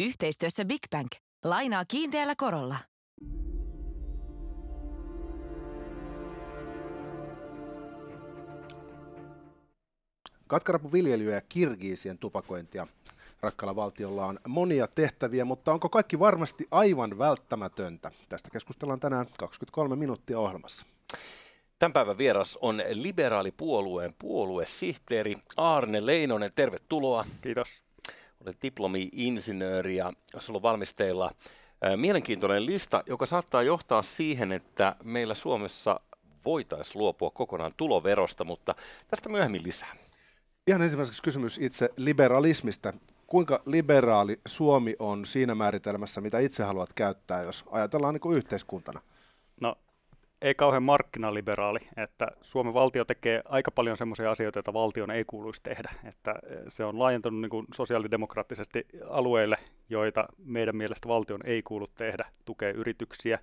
Yhteistyössä Big Bank. Lainaa kiinteällä korolla. Katkarapuviljelyä ja kirgiisien tupakointia rakkalla valtiolla on monia tehtäviä, mutta onko kaikki varmasti aivan välttämätöntä? Tästä keskustellaan tänään 23 minuuttia ohjelmassa. Tämän päivän vieras on liberaalipuolueen puoluesihteeri Arne Leinonen. Tervetuloa. Kiitos. Olet diplomi-insinööri ja sulla on valmisteilla mielenkiintoinen lista, joka saattaa johtaa siihen, että meillä Suomessa voitaisiin luopua kokonaan tuloverosta, mutta tästä myöhemmin lisää. Ihan ensimmäiseksi kysymys itse liberalismista. Kuinka liberaali Suomi on siinä määritelmässä, mitä itse haluat käyttää, jos ajatellaan niin kuin yhteiskuntana? Ei kauhean markkinaliberaali, että Suomen valtio tekee aika paljon sellaisia asioita, joita valtion ei kuuluisi tehdä. Että eh, se on laajentunut niin kuin sosiaalidemokraattisesti alueille, joita meidän mielestä valtion ei kuulu tehdä, tukee yrityksiä,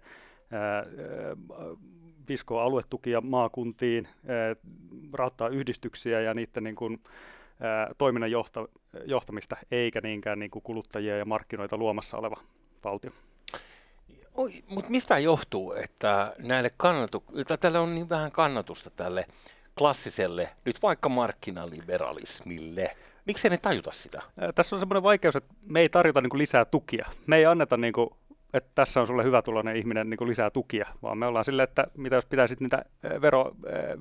viskoo aluetukia maakuntiin, rahoittaa yhdistyksiä ja niiden niin kuin, toiminnan johta, johtamista, eikä niinkään niin kuin kuluttajia ja markkinoita luomassa oleva valtio. Mutta mistä johtuu, että näille kannatu, tällä on niin vähän kannatusta tälle klassiselle, nyt vaikka markkinaliberalismille? Miksi me tajuta sitä? Tässä on semmoinen vaikeus, että me ei tarjota niin lisää tukia. Me ei anneta niin kuin että tässä on sulle hyvä tuloinen ihminen niin kuin lisää tukia, vaan me ollaan silleen, että mitä jos pitäisit niitä vero,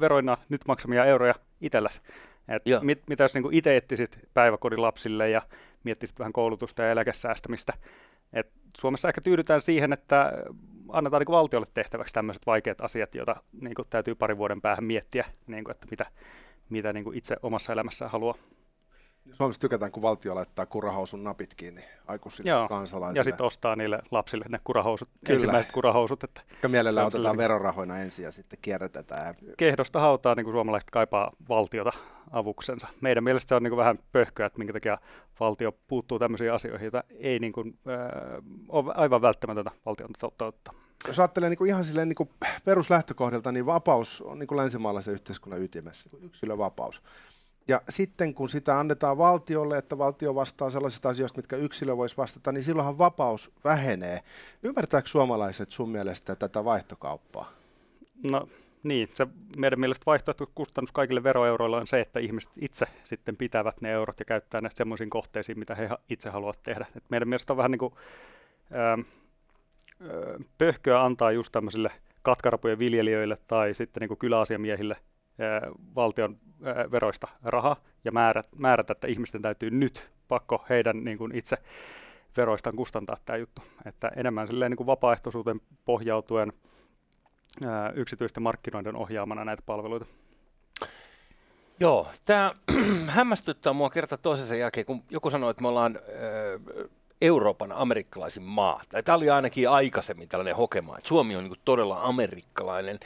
veroina nyt maksamia euroja itselläsi. Et mit, mitä jos niin itse etsisit päiväkodin lapsille ja miettisit vähän koulutusta ja eläkesäästämistä. Et Suomessa ehkä tyydytään siihen, että annetaan niin valtiolle tehtäväksi tämmöiset vaikeat asiat, joita niin kuin täytyy parin vuoden päähän miettiä, niin kuin, että mitä, mitä niin kuin itse omassa elämässään haluaa. Suomessa tykätään, kun valtio laittaa kurahousun napit kiinni aikuisille Joo. kansalaisille. Ja sitten ostaa niille lapsille ne kurahousut, Kyllä. ensimmäiset kurahousut. Että ja mielellään otetaan niin... verorahoina ensin ja sitten kierrätetään. Kehdosta hautaa niin kuin suomalaiset kaipaa valtiota avuksensa. Meidän mielestä se on niin kuin vähän pöhköä, että minkä takia valtio puuttuu tämmöisiin asioihin, joita ei niin kuin, äh, ole aivan välttämätöntä valtion toteuttaa. Jos ajattelee niin kuin ihan silleen niin kuin peruslähtökohdalta, niin vapaus on niin kuin länsimaalaisen yhteiskunnan ytimessä, yksilövapaus. Ja sitten kun sitä annetaan valtiolle, että valtio vastaa sellaisista asioista, mitkä yksilö voisi vastata, niin silloinhan vapaus vähenee. Ymmärtääkö suomalaiset sun mielestä tätä vaihtokauppaa? No niin, se meidän mielestä vaihtoehtokustannus kaikille veroeuroille on se, että ihmiset itse sitten pitävät ne eurot ja käyttää ne semmoisiin kohteisiin, mitä he itse haluavat tehdä. Et meidän mielestä on vähän niin kuin ää, pöhköä antaa just tämmöisille katkarapujen viljelijöille tai sitten niin kuin kyläasiamiehille valtion veroista rahaa ja määrät, määrätä, että ihmisten täytyy nyt pakko heidän niin kuin itse veroistaan kustantaa tämä juttu. Että enemmän silleen niin kuin vapaaehtoisuuteen pohjautuen ää, yksityisten markkinoiden ohjaamana näitä palveluita. Joo, tämä hämmästyttää mua kerta toisensa jälkeen, kun joku sanoi, että me ollaan äh, Euroopan amerikkalaisin maa. Tai tämä oli ainakin aikaisemmin tällainen hokema, että Suomi on niin todella amerikkalainen.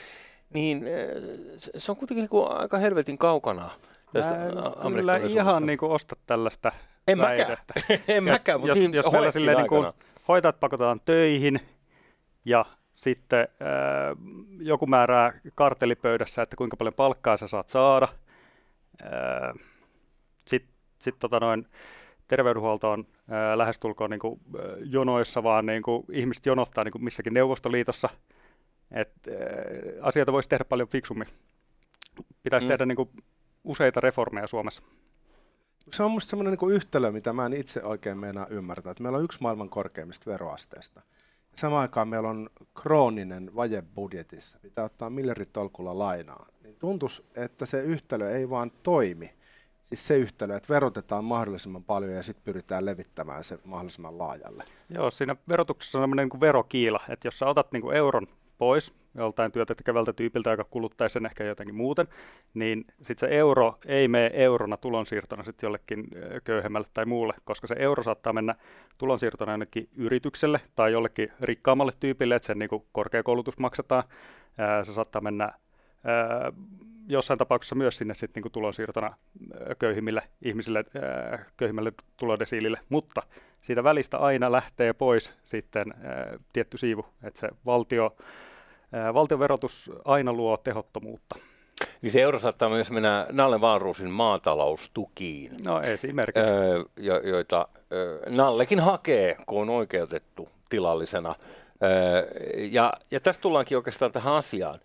Niin se on kuitenkin niin aika helvetin kaukana tästä Kyllä ihan niin kuin osta tällaista En mäkään, en mäkään mutta jos, niin jos meillä silleen niin kuin hoitajat pakotetaan töihin ja sitten äh, joku määrää kartelipöydässä, että kuinka paljon palkkaa sä saat saada. Äh, Sitten sit tota noin, terveydenhuolto on äh, lähestulkoon niin kuin, jonoissa, vaan niin kuin, ihmiset jonottaa niin kuin missäkin Neuvostoliitossa – että äh, asioita voisi tehdä paljon fiksummin. Pitäisi mm. tehdä niin kuin, useita reformeja Suomessa. Se on minusta sellainen niin yhtälö, mitä mä en itse oikein meinaa ymmärtää. Että meillä on yksi maailman korkeimmista veroasteista. Samaan aikaan meillä on krooninen vaje budjetissa, pitää ottaa miljarditolkulla lainaa. Niin tuntuisi, että se yhtälö ei vaan toimi. Siis se yhtälö, että verotetaan mahdollisimman paljon ja sitten pyritään levittämään se mahdollisimman laajalle. Joo, siinä verotuksessa on sellainen niin verokiila, että jos sä otat niin kuin euron pois joltain työtä tekevältä tyypiltä, joka kuluttaisi sen ehkä jotenkin muuten, niin sitten se euro ei mene eurona tulonsiirtona sitten jollekin köyhemmälle tai muulle, koska se euro saattaa mennä tulonsiirtona jonnekin yritykselle tai jollekin rikkaammalle tyypille, että sen niin korkeakoulutus maksetaan. Se saattaa mennä jossain tapauksessa myös sinne sitten niin tulonsiirtona köyhimmille ihmisille, köyhimmälle tulodesiilille, mutta siitä välistä aina lähtee pois sitten tietty siivu, että se valtio valtion verotus aina luo tehottomuutta. niin se euro saattaa myös mennä Nalle Wahlroosin maataloustukiin, No esimerkiksi. öö, jo, joita öö, Nallekin hakee, kun on oikeutettu tilallisena. Öö, ja, ja tästä tullaankin oikeastaan tähän asiaan.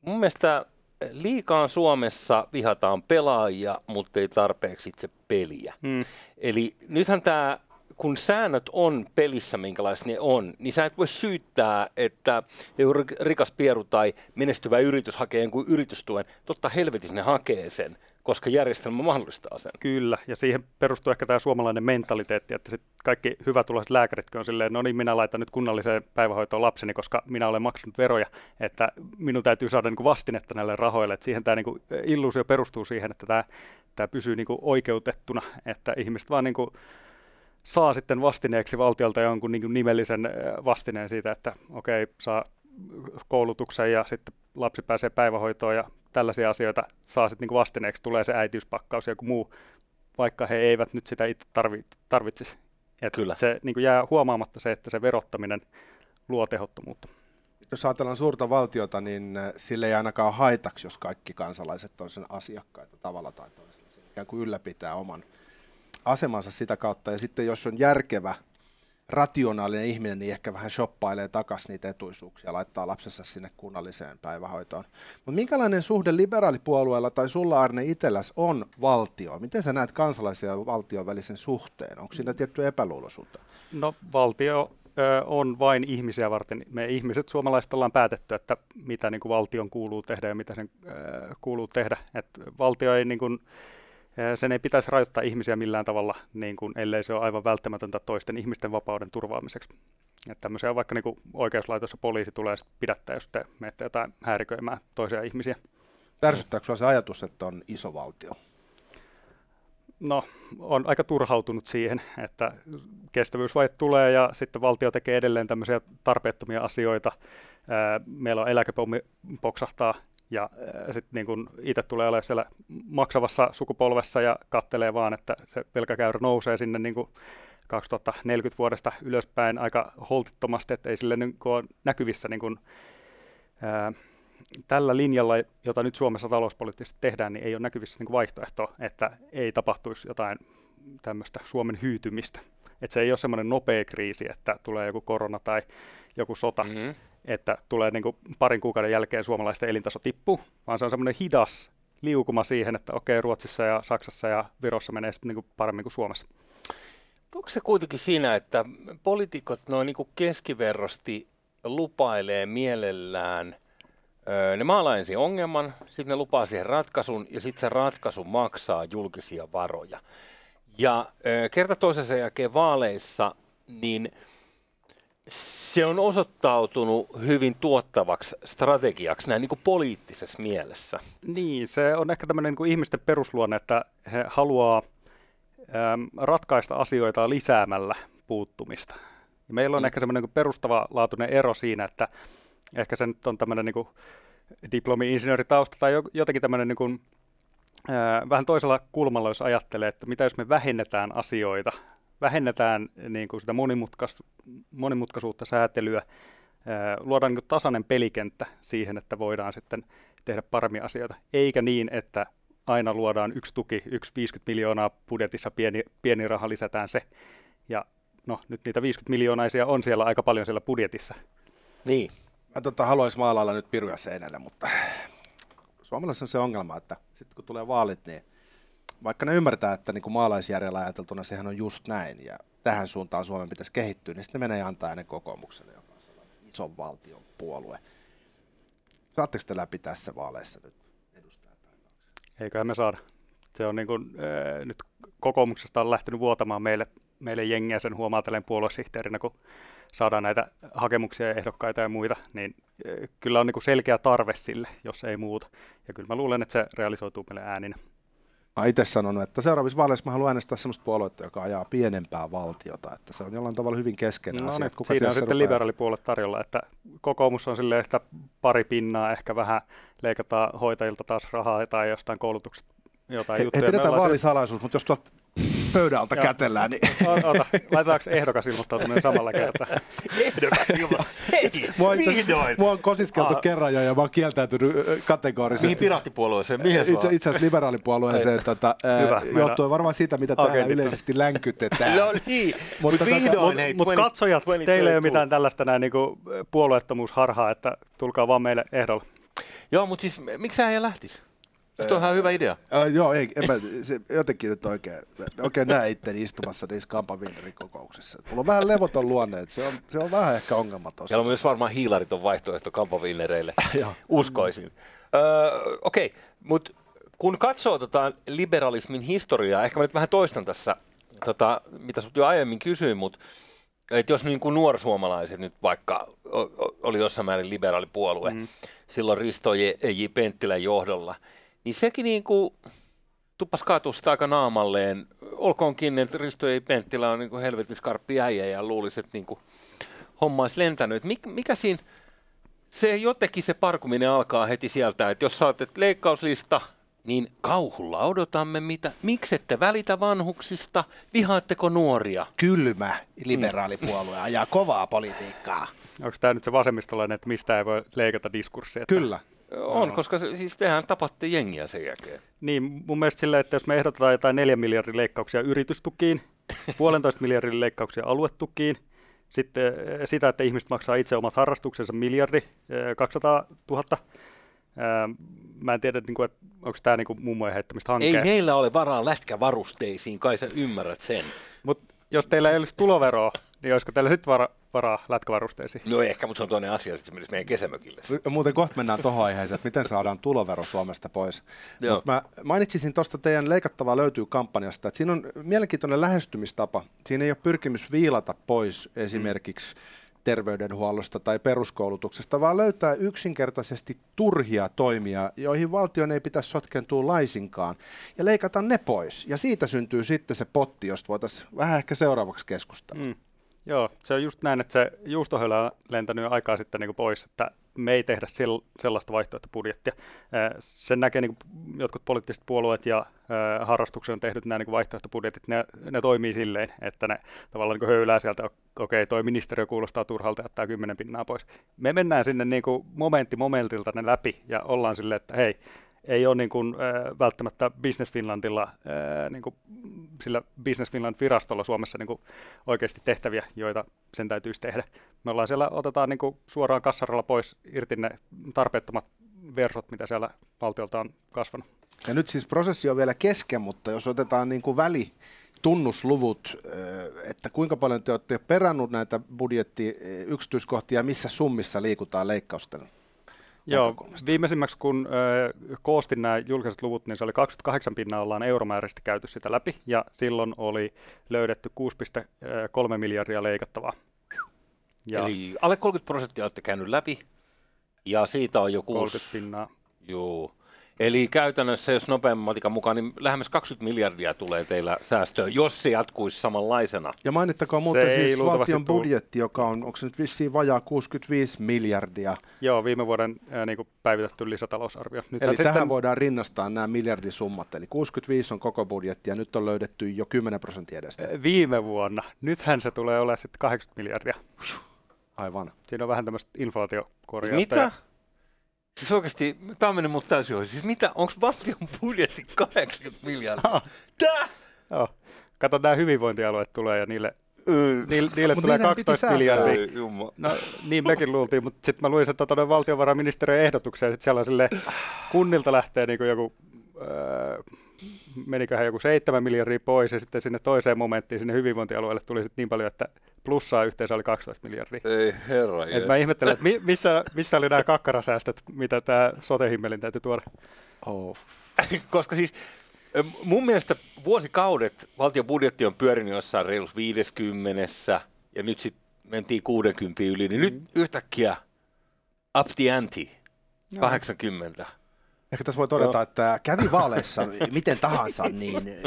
Mun mielestä liikaan Suomessa vihataan pelaajia, mutta ei tarpeeksi itse peliä. Mm. Eli nythän tämä, kun säännöt on pelissä, minkälaiset ne on, niin sä et voi syyttää, että rikas pieru tai menestyvä yritys hakee jonkun yritystuen. Totta helvetissä ne hakee sen, koska järjestelmä mahdollistaa sen. Kyllä, ja siihen perustuu ehkä tämä suomalainen mentaliteetti, että sit kaikki hyvätuloiset lääkäritkin on silleen, no niin, minä laitan nyt kunnalliseen päivähoitoon lapseni, koska minä olen maksanut veroja, että minun täytyy saada niin kuin vastinetta näille rahoille, että siihen tämä niin kuin illuusio perustuu siihen, että tämä, tämä pysyy niin kuin oikeutettuna, että ihmiset vaan niin kuin saa sitten vastineeksi valtiolta jonkun niin kuin nimellisen vastineen siitä, että okei, saa koulutuksen ja sitten lapsi pääsee päivähoitoon ja tällaisia asioita saa sitten niin vastineeksi, tulee se äitiyspakkaus ja joku muu, vaikka he eivät nyt sitä itse tarvi, tarvitsisi. Et Kyllä. Se niin kuin jää huomaamatta se, että se verottaminen luo tehottomuutta. Jos ajatellaan suurta valtiota, niin sille ei ainakaan haitaksi, jos kaikki kansalaiset on sen asiakkaita tavalla tai toisella. Se ikään kuin ylläpitää oman asemansa sitä kautta. Ja sitten jos on järkevä, rationaalinen ihminen, niin ehkä vähän shoppailee takaisin niitä etuisuuksia laittaa lapsensa sinne kunnalliseen päivähoitoon. Mutta minkälainen suhde liberaalipuolueella tai sulla Arne itselläs on valtioon? Miten sä näet kansalaisen ja valtion välisen suhteen? Onko siinä tietty epäluuloisuutta? No valtio on vain ihmisiä varten. Me ihmiset suomalaiset ollaan päätetty, että mitä niin kuin valtion kuuluu tehdä ja mitä sen kuuluu tehdä. Et valtio ei niin kuin, sen ei pitäisi rajoittaa ihmisiä millään tavalla, niin kuin, ellei se ole aivan välttämätöntä toisten ihmisten vapauden turvaamiseksi. Että tämmöisiä vaikka niin kuin oikeuslaitos ja poliisi tulee pidättää, jos te menette jotain häiriköimään toisia ihmisiä. Tärsyttääkö sinua se ajatus, että on iso valtio? No, on aika turhautunut siihen, että kestävyysvaje tulee ja sitten valtio tekee edelleen tämmöisiä tarpeettomia asioita. Meillä on eläkepommi poksahtaa ja sitten niin kun itse tulee olemaan siellä maksavassa sukupolvessa ja kattelee vaan, että se velkakäyrä nousee sinne niin kuin 2040 vuodesta ylöspäin aika holtittomasti, että ei sille niin ole näkyvissä niin kuin, ää, tällä linjalla, jota nyt Suomessa talouspoliittisesti tehdään, niin ei ole näkyvissä niin vaihtoehto, että ei tapahtuisi jotain tämmöistä Suomen hyytymistä. Että se ei ole semmoinen nopea kriisi, että tulee joku korona tai joku sota, Mm-hmm. että tulee niin kuin parin kuukauden jälkeen suomalaisten elintaso tippuu, vaan se on semmoinen hidas liukuma siihen, että okei, Ruotsissa ja Saksassa ja Virossa menee sitten niin kuin paremmin kuin Suomessa. Onko se kuitenkin siinä, että poliitikot noin niin keskiverrosti lupailee mielellään, öö, ne maalaa ensin ongelman, sitten ne lupaa siihen ratkaisun ja sitten se ratkaisu maksaa julkisia varoja. Ja öö, kerta toisensa jälkeen vaaleissa, niin se on osoittautunut hyvin tuottavaksi strategiaksi näin niin kuin poliittisessa mielessä. Niin, se on ehkä tämmöinen niin kuin ihmisten perusluonne, että he haluaa äm, ratkaista asioita lisäämällä puuttumista. Ja meillä on Mm. ehkä semmoinen niin perustavanlaatuinen ero siinä, että ehkä se nyt on tämmöinen niin kuin diplomi-insinööritausta tai jo- jotenkin tämmöinen niin kuin, ää, vähän toisella kulmalla, jos ajattelee, että mitä jos me vähennetään asioita, vähennetään niin kuin sitä monimutkas, monimutkaisuutta, säätelyä, ää, luodaan niin kuin tasainen pelikenttä siihen, että voidaan sitten tehdä paremmin asioita, eikä niin, että aina luodaan yksi tuki, yksi 50 miljoonaa budjetissa, pieni, pieni raha lisätään se, ja no nyt niitä 50 miljoonaisia on siellä aika paljon siellä budjetissa. Niin. Mä tota, haluaisin maalailla nyt piruja seinälle, mutta suomalaisessa on se ongelma, että sitten kun tulee vaalit, niin vaikka ne ymmärtää, että niin kuin maalaisjärjellä ajateltuna sehän on just näin, ja tähän suuntaan Suomen pitäisi kehittyä, niin sitten ne menee antaa ennen kokoomukselle, joka on ison valtion puolue. Saatteko te läpi tässä vaaleissa nyt edustajan Eiköhän me saada. Se on niin kuin, äh, nyt kokoomuksesta on lähtenyt vuotamaan meille, meille jengiä, sen huomaa tälleen puoluesihteerinä, kun saadaan näitä hakemuksia ja ehdokkaita ja muita, niin äh, kyllä on niin kuin selkeä tarve sille, jos ei muuta. Ja kyllä mä luulen, että se realisoituu meille ääninä. Mä itse sanonut, että seuraavissa vaaleissa mä haluan äänestää sellaista puoluetta, joka ajaa pienempää valtiota, että se on jollain tavalla hyvin keskeinen No asia. niin, siinä on sitten rupeaa- liberaalipuolet tarjolla, että kokoomus on silleen, että pari pinnaa, ehkä vähän leikataan hoitajilta taas rahaa tai jostain koulutuksesta jotain Hei, juttuja. Me pidetään vaalisalaisuus, mutta jos tuolta pöydän alta kätellään. Niin. Ota, laitetaanko ehdokas ilmoittautuminen samalla kertaa? Ehdokas. Hei, Mua, vihdoin. on kosiskeltu Ah. kerran jo ja mä oon kieltäytynyt kategorisesti. Mihin piraattipuolueeseen? Mihin Itse, itse asiassa liberaalipuolueeseen tota, Hyvä, johtuen varmaan siitä, mitä täällä yleisesti länkytetään. No niin, Mutta mutta tota- vihdoin hei, Mutta 20 katsojat, 20, teillä ei ole 22. mitään tällaista näin niinku puolueettomuusharhaa, että tulkaa vaan meille ehdolla. Joo, mutta siis miksi sä ei lähtisi? Se on ihan hyvä idea. Uh, joo, ei, en mä, se, jotenkin nyt oikein, oikein näe itteni istumassa niissä Kampavinderin kokouksissa. Mulla on vähän levoton luonne, että se on, se on vähän ehkä ongelma tossa. Siellä on myös varmaan hiilariton vaihtoehto kampavinnereille, Joo. uskoisin. Öö, Okei, okay, mutta kun katsoo tota liberalismin historiaa, ehkä mä nyt vähän toistan tässä, tota, mitä sut jo aiemmin kysyin, mutta että jos niin kuin nuorsuomalaiset nyt vaikka oli jossain määrin liberaalipuolue, mm. silloin Risto J. J. Penttilän johdolla, niin sekin niin kuin tuppas kaatua sitä aika naamalleen. Olkoonkin, että Risto J. Penttilä on niin kuin helvetin skarppi äijä ja luulisi, että niin kuin homma olisi lentänyt. Mik, mikä siinä, se jotenkin se parkuminen alkaa heti sieltä, että jos saatet leikkauslista, niin kauhulla odotamme mitä. Miksette välitä vanhuksista? Vihaatteko nuoria? Kylmä liberaalipuolue ajaa kovaa politiikkaa. Onko tämä nyt se vasemmistolainen, että mistä ei voi leikata diskurssia? Että- Kyllä. On, koska se, siis tehän tapatte jengiä sen jälkeen. Niin, mun mielestä silleen, että jos me ehdotetaan jotain 4 miljardin leikkauksia yritystukiin, puolentoista miljardin leikkauksia aluetukiin, sitten eh, sitä, että ihmiset maksaa itse omat harrastuksensa miljardi, eh, 200 000. Eh, Mä en tiedä, niin kuin, että onko tämä niin mummojen heittämistä Ei hankkeen. meillä ole varaa lätkävarusteisiin, kai sä ymmärrät sen. Mutta jos teillä ei olisi tuloveroa, niin olisiko teillä sitten vara, varaa lätkävarusteisiin? No ehkä, mutta se on toinen asia, sitten se menisi meidän kesämökille. Muuten kohta mennään tuohon aiheeseen, että miten saadaan tulovero Suomesta pois. Joo. Mut mä mainitsisin tuosta teidän leikattavaa löytyy kampanjasta, että siinä on mielenkiintoinen lähestymistapa. Siinä ei ole pyrkimys viilata pois esimerkiksi terveydenhuollosta tai peruskoulutuksesta, vaan löytää yksinkertaisesti turhia toimia, joihin valtion ei pitäisi sotkentua laisinkaan, ja leikata ne pois. Ja siitä syntyy sitten se potti, josta voitaisiin vähän ehkä seuraavaksi keskustella. Mm. Joo, se on just näin, että se juustohöylä on lentänyt aikaa sitten niin pois, että me ei tehdä sel- sellaista vaihtoehtobudjettia. Sen näkee niin kuin jotkut poliittiset puolueet ja harrastuksen on tehnyt nämä niin kuin vaihtoehtobudjetit, ne, ne toimii silleen, että ne tavallaan niin höylää sieltä, okei, toi ministeriö kuulostaa turhalta, jättää kymmenen pinnaa pois. Me mennään sinne niin kuin momentti momentilta ne läpi ja ollaan silleen, että hei, ei ole niin kuin, äh, välttämättä Business Finlandilla, äh, niin kuin, sillä Business Finland-virastolla Suomessa niin kuin, oikeasti tehtäviä, joita sen täytyisi tehdä. Me ollaan siellä, otetaan niin kuin, suoraan kassaralla pois irti ne tarpeettomat versot, mitä siellä valtiolta on kasvanut. Ja nyt siis prosessi on vielä kesken, mutta jos otetaan niin kuin väli tunnusluvut, ö, että kuinka paljon te olette perannut näitä budjetti yksityiskohtia, missä summissa liikutaan leikkausten Joo, viimeisimmäksi kun ö, koostin nämä julkiset luvut, niin se oli 28 pinnaa ollaan euromääräisesti käyty sitä läpi, ja silloin oli löydetty 6,3 miljardia leikattavaa. Ja Eli alle 30 prosenttia olette käynyt läpi, ja siitä on jo 30 kuusi. pinnaa. Joo. Eli käytännössä, jos nopean matikan mukaan, niin lähemmäs 20 miljardia tulee teillä säästöä, jos se jatkuisi samanlaisena. Ja mainittakoon muuten ei siis valtion budjetti, joka on, onko se nyt vissiin vajaa 65 miljardia. Joo, viime vuoden ää, niin päivitetty lisätalousarvio. Nythän Eli sitten, tähän voidaan rinnastaa nämä miljardisummat. Eli 65 on koko budjetti ja nyt on löydetty jo 10 prosenttia edestä. viime vuonna, nythän se tulee olemaan sitten 80 miljardia. Aivan. Siinä on vähän tämmöistä inflaatiokorjausta. Mitä? ja- Siis oikeasti, tämä on mennyt mut täysin ohi. Siis mitä, onko valtion budjetti 80 miljardia? Tää? Joo. Kato, nämä hyvinvointialueet tulee ja niille, Öö. niille, niille tulee niiden piti 12 säästää. miljardia. Ei, Jumma. No niin mekin luultiin, mutta sitten mä luin sen noin valtiovarainministeriön ehdotuksen, ja sitten siellä on sille, kunnilta lähtee niin joku, öö, meniköhän joku 7 miljardia pois, ja sitten sinne toiseen momenttiin, sinne hyvinvointialueelle tuli sitten niin paljon, että plussaa yhteensä oli 12 miljardia. Ei herra Et mä ihmettelen, että mi- missä, missä oli nämä kakkarasäästöt, mitä tämä sote-himmelin täytyy tuoda. Oh. Koska siis mun mielestä vuosikaudet valtion budjetti on pyörinyt jossain reilussa 50 ja nyt sitten mentiin 60 yli, niin nyt yhtäkkiä up the ante, 80. Ehkä tässä voi todeta, että kävi vaaleissa miten tahansa, niin eh,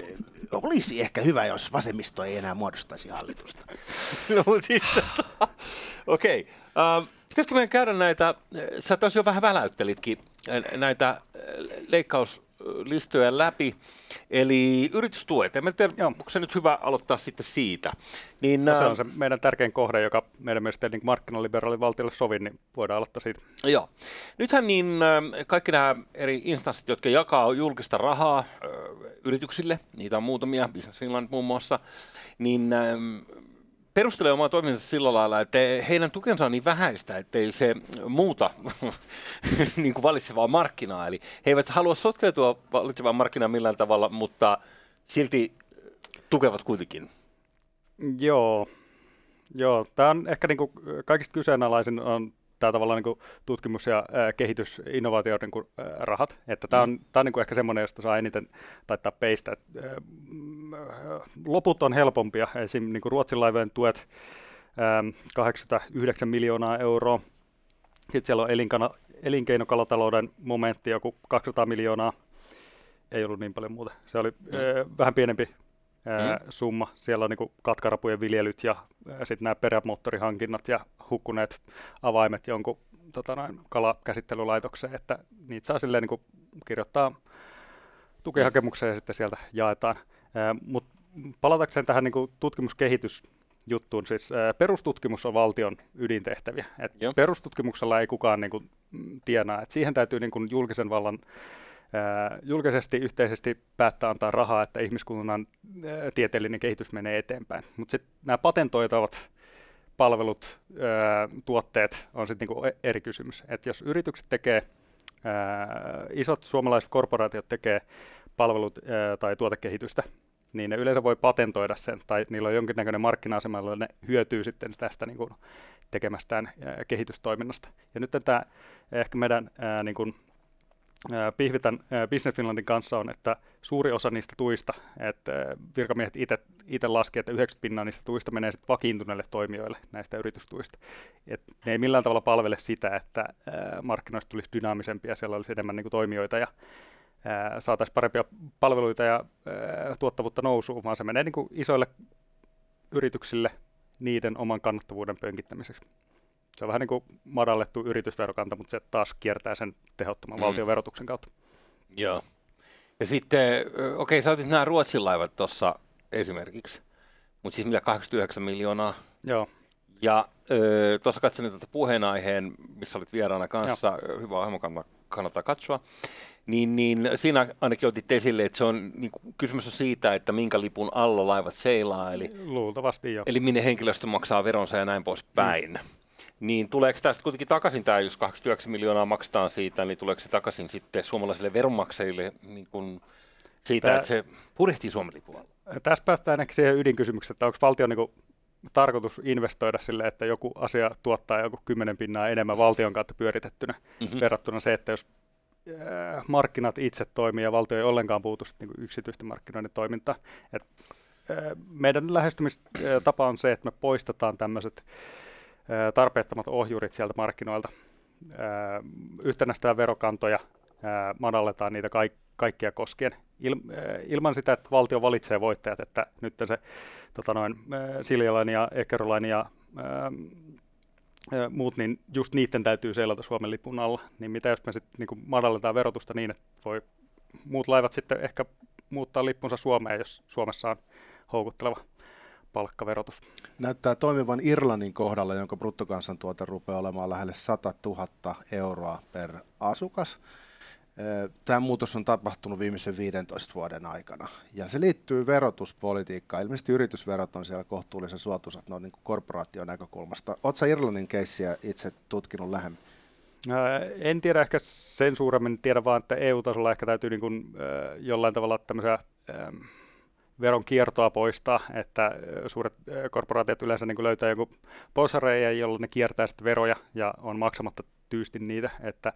olisi ehkä hyvä, jos vasemmisto ei enää muodostaisi hallitusta. No mutta siis, tota, okei. Okay. pitäisikö meidän käydä näitä, sä taas jo vähän väläyttelitkin, äh, näitä äh, leikkaus, listoja läpi. Eli yritystuet, en tiedä, Joo. onko se nyt hyvä aloittaa sitten siitä. Niin, No, se ää, on se meidän tärkein kohde, joka meidän mielestä niin markkinaliberaalin valtiolle sovi, niin voidaan aloittaa siitä. Joo. Nythän niin äh, kaikki nämä eri instanssit, jotka jakaa julkista rahaa äh, yrityksille, niitä on muutamia, Business Finland muun muassa, niin ähm, perustelee omaa toimintansa sillä lailla, että heidän tukensa on niin vähäistä, ettei se muuta niin kuin valitsevaa markkinaa. Eli he eivät halua sotkeutua valitsevaan markkinaan millään tavalla, mutta silti tukevat kuitenkin. Joo, Joo, tämä on ehkä niinku kaikista kyseenalaisin on tämä tavallaan niinku tutkimus- ja ää, kehitys, innovaatioiden niinku, ää, rahat. Että tämä on, tää on niinku ehkä semmoinen, josta saa eniten taittaa peistä. Et, ää, mm, loput on helpompia. Esim. Niinku Ruotsin laivojen tuet ää, 89 miljoonaa euroa. Sitten siellä on elinkana, elinkeinokalatalouden momentti, joku 200 miljoonaa. Ei ollut niin paljon muuta. Se oli mm. ää, vähän pienempi ää, Mm. summa. Siellä on niinku katkarapujen viljelyt ja sitten nämä perämoottorihankinnat ja hukkuneet avaimet jonkun tota noin, kalakäsittelylaitokseen, että niitä saa silleen niinku kirjoittaa tukihakemukseen ja sitten sieltä jaetaan. Mutta palatakseen tähän niinku tutkimuskehitysjuttuun, siis ää, perustutkimus on valtion ydintehtäviä. Et Joo. perustutkimuksella ei kukaan niinku, mm, tienaa, et siihen täytyy niinku julkisen vallan julkisesti, yhteisesti päättää antaa rahaa, että ihmiskunnan ää, tieteellinen kehitys menee eteenpäin. Mutta sitten nämä patentoitavat palvelut, ää, tuotteet on sitten niinku e- eri kysymys. Et jos yritykset tekee, isot suomalaiset korporaatiot tekee palvelut tai tuotekehitystä, niin ne yleensä voi patentoida sen, tai niillä on jonkinnäköinen markkina-asema, jolla ne hyötyy sitten tästä niin kuin, tekemästään ää, kehitystoiminnasta. Ja nyt tämä ehkä meidän niin kuin, pihvitän Business Finlandin kanssa on, että suuri osa niistä tuista, että virkamiehet itse laski, että 90 pinnaa niistä tuista menee sitten vakiintuneille toimijoille näistä yritystuista. Et ne ei millään tavalla palvele sitä, että markkinoista tulisi dynaamisempia, siellä olisi enemmän niin kuin, toimijoita ja saataisiin parempia palveluita ja tuottavuutta nousuun, vaan se menee niin kuin isoille yrityksille niiden oman kannattavuuden pönkittämiseksi. Se on vähän niin kuin madallettu yritysverokanta, mutta se taas kiertää sen tehottoman Mm. mm. valtion verotuksen kautta. Joo. Ja sitten, okei, sä otit nämä Ruotsin laivat tuossa esimerkiksi, mutta siis mitä 89 miljoonaa. Joo, Ja tuossa katselin tuota puheenaiheen, missä olit vieraana kanssa, Joo. hyvä ohjelma kannattaa, katsoa. Niin, niin siinä ainakin otit esille, että se on, niin kysymys on siitä, että minkä lipun alla laivat seilaa, eli, luultavasti jo. eli minne henkilöstö maksaa veronsa ja näin poispäin. Mm. Niin tuleeko tästä kuitenkin takaisin tämä, jos 29 miljoonaa maksetaan siitä, niin tuleeko se takaisin sitten suomalaisille veronmaksajille niin kuin siitä, Tää- että se purjehtii Suomen lipun alla? Tässä päästään ehkä siihen ydinkysymykseen, että onko valtio niin tarkoitus investoida sille, että joku asia tuottaa joku 10 pinnaa enemmän valtion kautta pyöritettynä Mhm. verrattuna se, että jos äh, markkinat itse toimii ja valtio ei ollenkaan puutu sit niinku yksityisten markkinoiden toimintaan. Et, äh, meidän lähestymistapa on se, että me poistetaan tämmöiset äh, tarpeettomat ohjurit sieltä markkinoilta, yhtenäistetään verokantoja, madalletaan niitä kaik- kaikkia koskien Il, ilman sitä, että valtio valitsee voittajat, että nyt se tota noin, Siljalainen ja Ekerolainen ja ö, muut, niin just niiden täytyy seilata Suomen lipun alla. Niin mitä jos me sitten niin madalletaan verotusta niin, että voi muut laivat sitten ehkä muuttaa lippunsa Suomeen, jos Suomessa on houkutteleva palkkaverotus. Näyttää toimivan Irlannin kohdalla, jonka bruttokansantuote rupeaa olemaan lähelle 100 000 euroa per asukas. Tämä muutos on tapahtunut viimeisen 15 vuoden aikana ja se liittyy verotuspolitiikkaan. Ilmeisesti yritysverot on siellä kohtuullisen suotuisat noin niin kuin korporaation näkökulmasta. Oletko Irlannin keissiä itse tutkinut lähemmin? En tiedä ehkä sen suuremmin, tiedä vaan, että EU-tasolla ehkä täytyy niin kuin, jollain tavalla tämmöisiä veron kiertoa poistaa, että suuret korporaatiot yleensä niin löytää joku porsareija, jolla ne kiertää sitten veroja ja on maksamatta tyysti niitä, että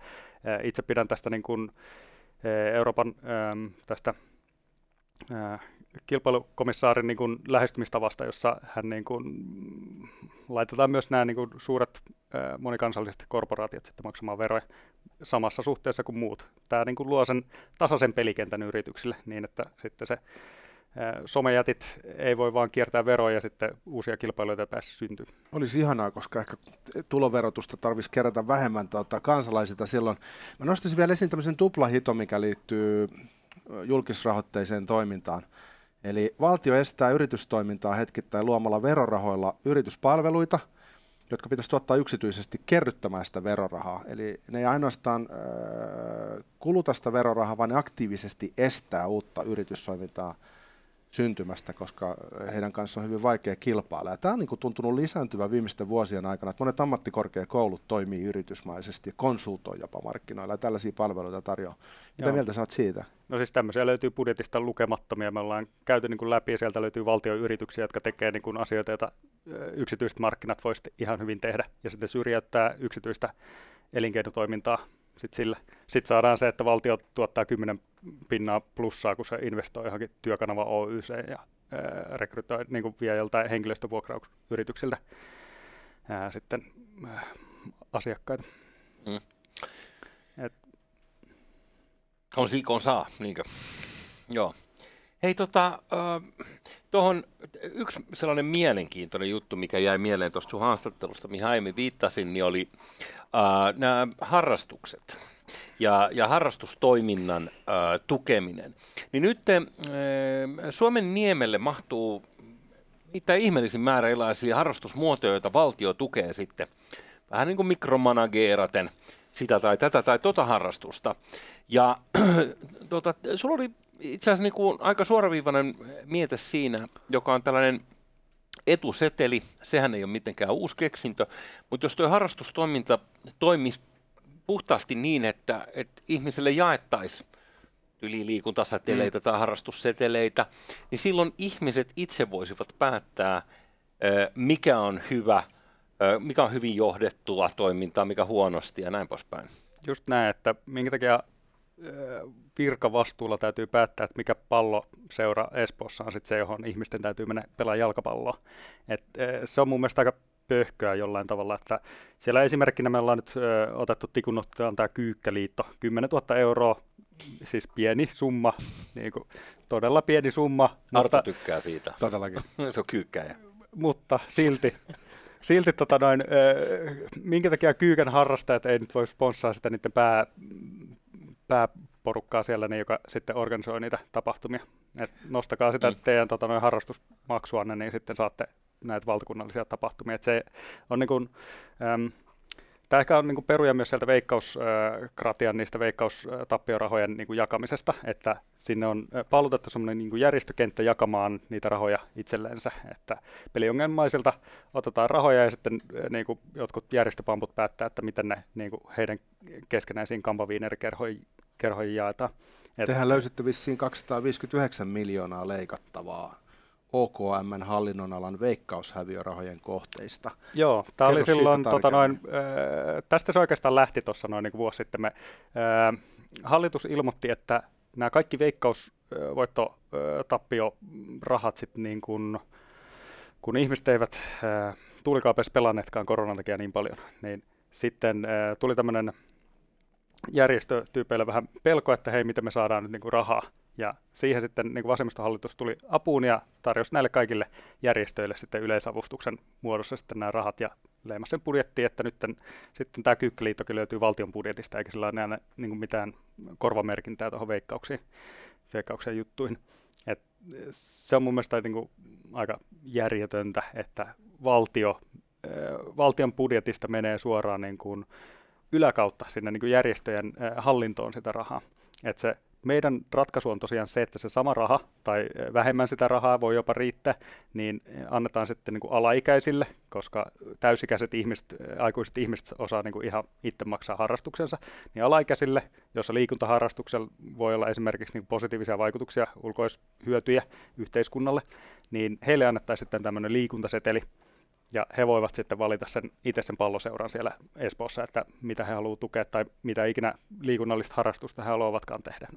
itse pidän tästä niin kuin, Euroopan tästä kilpailukomissaarin niin kuin lähestymistavasta, jossa hän niin kuin, laitetaan myös nämä niin kuin suuret monikansalliset korporaatiot sitten maksamaan veroja samassa suhteessa kuin muut. Tämä niin kuin luo sen tasaisen pelikentän yrityksille niin, että sitten se somejätit ei voi vaan kiertää veroja ja sitten uusia kilpailuja ei pääse syntyä. Olisi ihanaa, koska ehkä tuloverotusta tarvitsisi kerätä vähemmän tuota, kansalaisilta silloin. Mä nostaisin vielä esiin tämmöisen tuplahiton, mikä liittyy julkisrahoitteiseen toimintaan. Eli valtio estää yritystoimintaa hetkittäin luomalla verorahoilla yrityspalveluita, jotka pitäisi tuottaa yksityisesti kerryttämään sitä verorahaa. Eli ne ei ainoastaan äh, kuluta sitä verorahaa, vaan ne aktiivisesti estää uutta yritystoimintaa syntymästä, koska heidän kanssaan on hyvin vaikea kilpailla. Ja tämä on niin kuin tuntunut lisääntyvän viimeisten vuosien aikana, että monet ammattikorkeakoulut toimii yritysmaisesti ja konsultoi jopa markkinoilla ja tällaisia palveluita tarjoaa. Mitä Joo. mieltä saat siitä? No siis tämmöisiä löytyy budjetista lukemattomia. Me ollaan käyty niin kuin läpi ja sieltä löytyy valtioyrityksiä, jotka tekee niin kuin asioita, joita yksityiset markkinat voisivat ihan hyvin tehdä ja sitten syrjäyttää yksityistä elinkeinotoimintaa sit sillä. Sitten saadaan se, että valtio tuottaa 10 pinnaa plussaa, kun se investoi johonkin työkanava Oyc ja ää, rekrytoi, niin kuin vie joltain henkilöstövuokrausyrityksiltä ää, sitten ää, asiakkaita. Mm. Et. On siikon saa, niinkö? Joo. Hei, tota, tuohon yksi sellainen mielenkiintoinen juttu, mikä jäi mieleen tuosta sun haastattelusta, mihin aiemmin viittasin, niin oli äh, nämä harrastukset ja, ja harrastustoiminnan äh, tukeminen. Niin nyt äh, Suomen niemelle mahtuu mitä ihmeellisin määrä erilaisia harrastusmuotoja, joita valtio tukee sitten vähän niin kuin mikromanageeraten sitä tai tätä tai tota harrastusta. Ja tota, sulla oli itse asiassa niin kuin aika suoraviivainen miete siinä, joka on tällainen etuseteli, sehän ei ole mitenkään uusi keksintö, mutta jos tuo harrastustoiminta toimisi puhtaasti niin, että, että ihmiselle jaettaisiin yliliikuntaseteleitä mm. tai harrastusseteleitä, niin silloin ihmiset itse voisivat päättää, mikä on hyvä, mikä on hyvin johdettua toimintaa, mikä huonosti ja näin poispäin. Just näin, että minkä takia virkavastuulla täytyy päättää, että mikä pallo seura Espoossa on sitten se, johon ihmisten täytyy mennä pelaa jalkapalloa. Et, se on mun mielestä aika pöhköä jollain tavalla, että siellä esimerkkinä me ollaan nyt ö, otettu tikunottaan tämä Kyykkäliitto, 10 000 euroa, siis pieni summa, niin kuin, todella pieni summa. Arto mutta, tykkää siitä. Todellakin. se on kyykkäjä. Mutta silti, silti tota noin, ö, minkä takia Kyykän harrastajat ei nyt voi sponssaa sitä niiden pää, pääporukkaa siellä, niin joka sitten organisoi niitä tapahtumia. Et nostakaa sitä mm. teidän tota, noin harrastusmaksuanne, niin sitten saatte näitä valtakunnallisia tapahtumia. Et se on niin kuin, äm, Tämä ehkä on niin peruja myös sieltä veikkauskratian niistä veikkaustappiorahojen niin jakamisesta, että sinne on palutettu semmoinen niin järjestökenttä jakamaan niitä rahoja itsellensä, että peliongelmaisilta otetaan rahoja ja sitten niin kuin jotkut järjestöpamput päättää, että miten ne niin kuin heidän keskenäisiin kampaviinerikerhoihin jaetaan. Tehän löysitte vissiin 259 miljoonaa leikattavaa OKMn hallinnonalan veikkaushäviörahojen kohteista. Joo, tämä oli silloin, tota noin, äh, tästä se oikeastaan lähti tuossa noin niin vuosi sitten. Me, äh, hallitus ilmoitti, että nämä kaikki veikkausvoittotappiorahat sitten niin kuin, kun ihmiset eivät äh, tuulikaapeissa pelanneetkaan koronan takia niin paljon, niin sitten äh, tuli tämmöinen järjestötyypeille vähän pelko, että hei, miten me saadaan nyt niin kuin rahaa ja siihen sitten niin vasemmistohallitus tuli apuun ja tarjosi näille kaikille järjestöille sitten yleisavustuksen muodossa sitten nämä rahat ja leimasi sen budjettiin, että nyt sitten tämä Kyykkäliittokin löytyy valtion budjetista, eikä sillä ole niin kuin mitään korvamerkintää tuohon veikkauksiin, veikkauksien juttuihin. Et se on mun mielestä niin kuin aika järjetöntä, että valtio, valtion budjetista menee suoraan niin kuin yläkautta sinne niin kuin järjestöjen hallintoon sitä rahaa. Että se meidän ratkaisu on tosiaan se, että se sama raha tai vähemmän sitä rahaa voi jopa riittää, niin annetaan sitten niin kuin alaikäisille, koska täysikäiset ihmiset, aikuiset ihmiset osaa niin kuin ihan itse maksaa harrastuksensa, niin alaikäisille, jossa liikuntaharrastuksella voi olla esimerkiksi niin positiivisia vaikutuksia, ulkoishyötyjä yhteiskunnalle, niin heille annettaisiin sitten tämmöinen liikuntaseteli, ja he voivat sitten valita sen itse sen palloseuran siellä Espoossa, että mitä he haluavat tukea tai mitä ikinä liikunnallista harrastusta he haluavatkaan tehdä.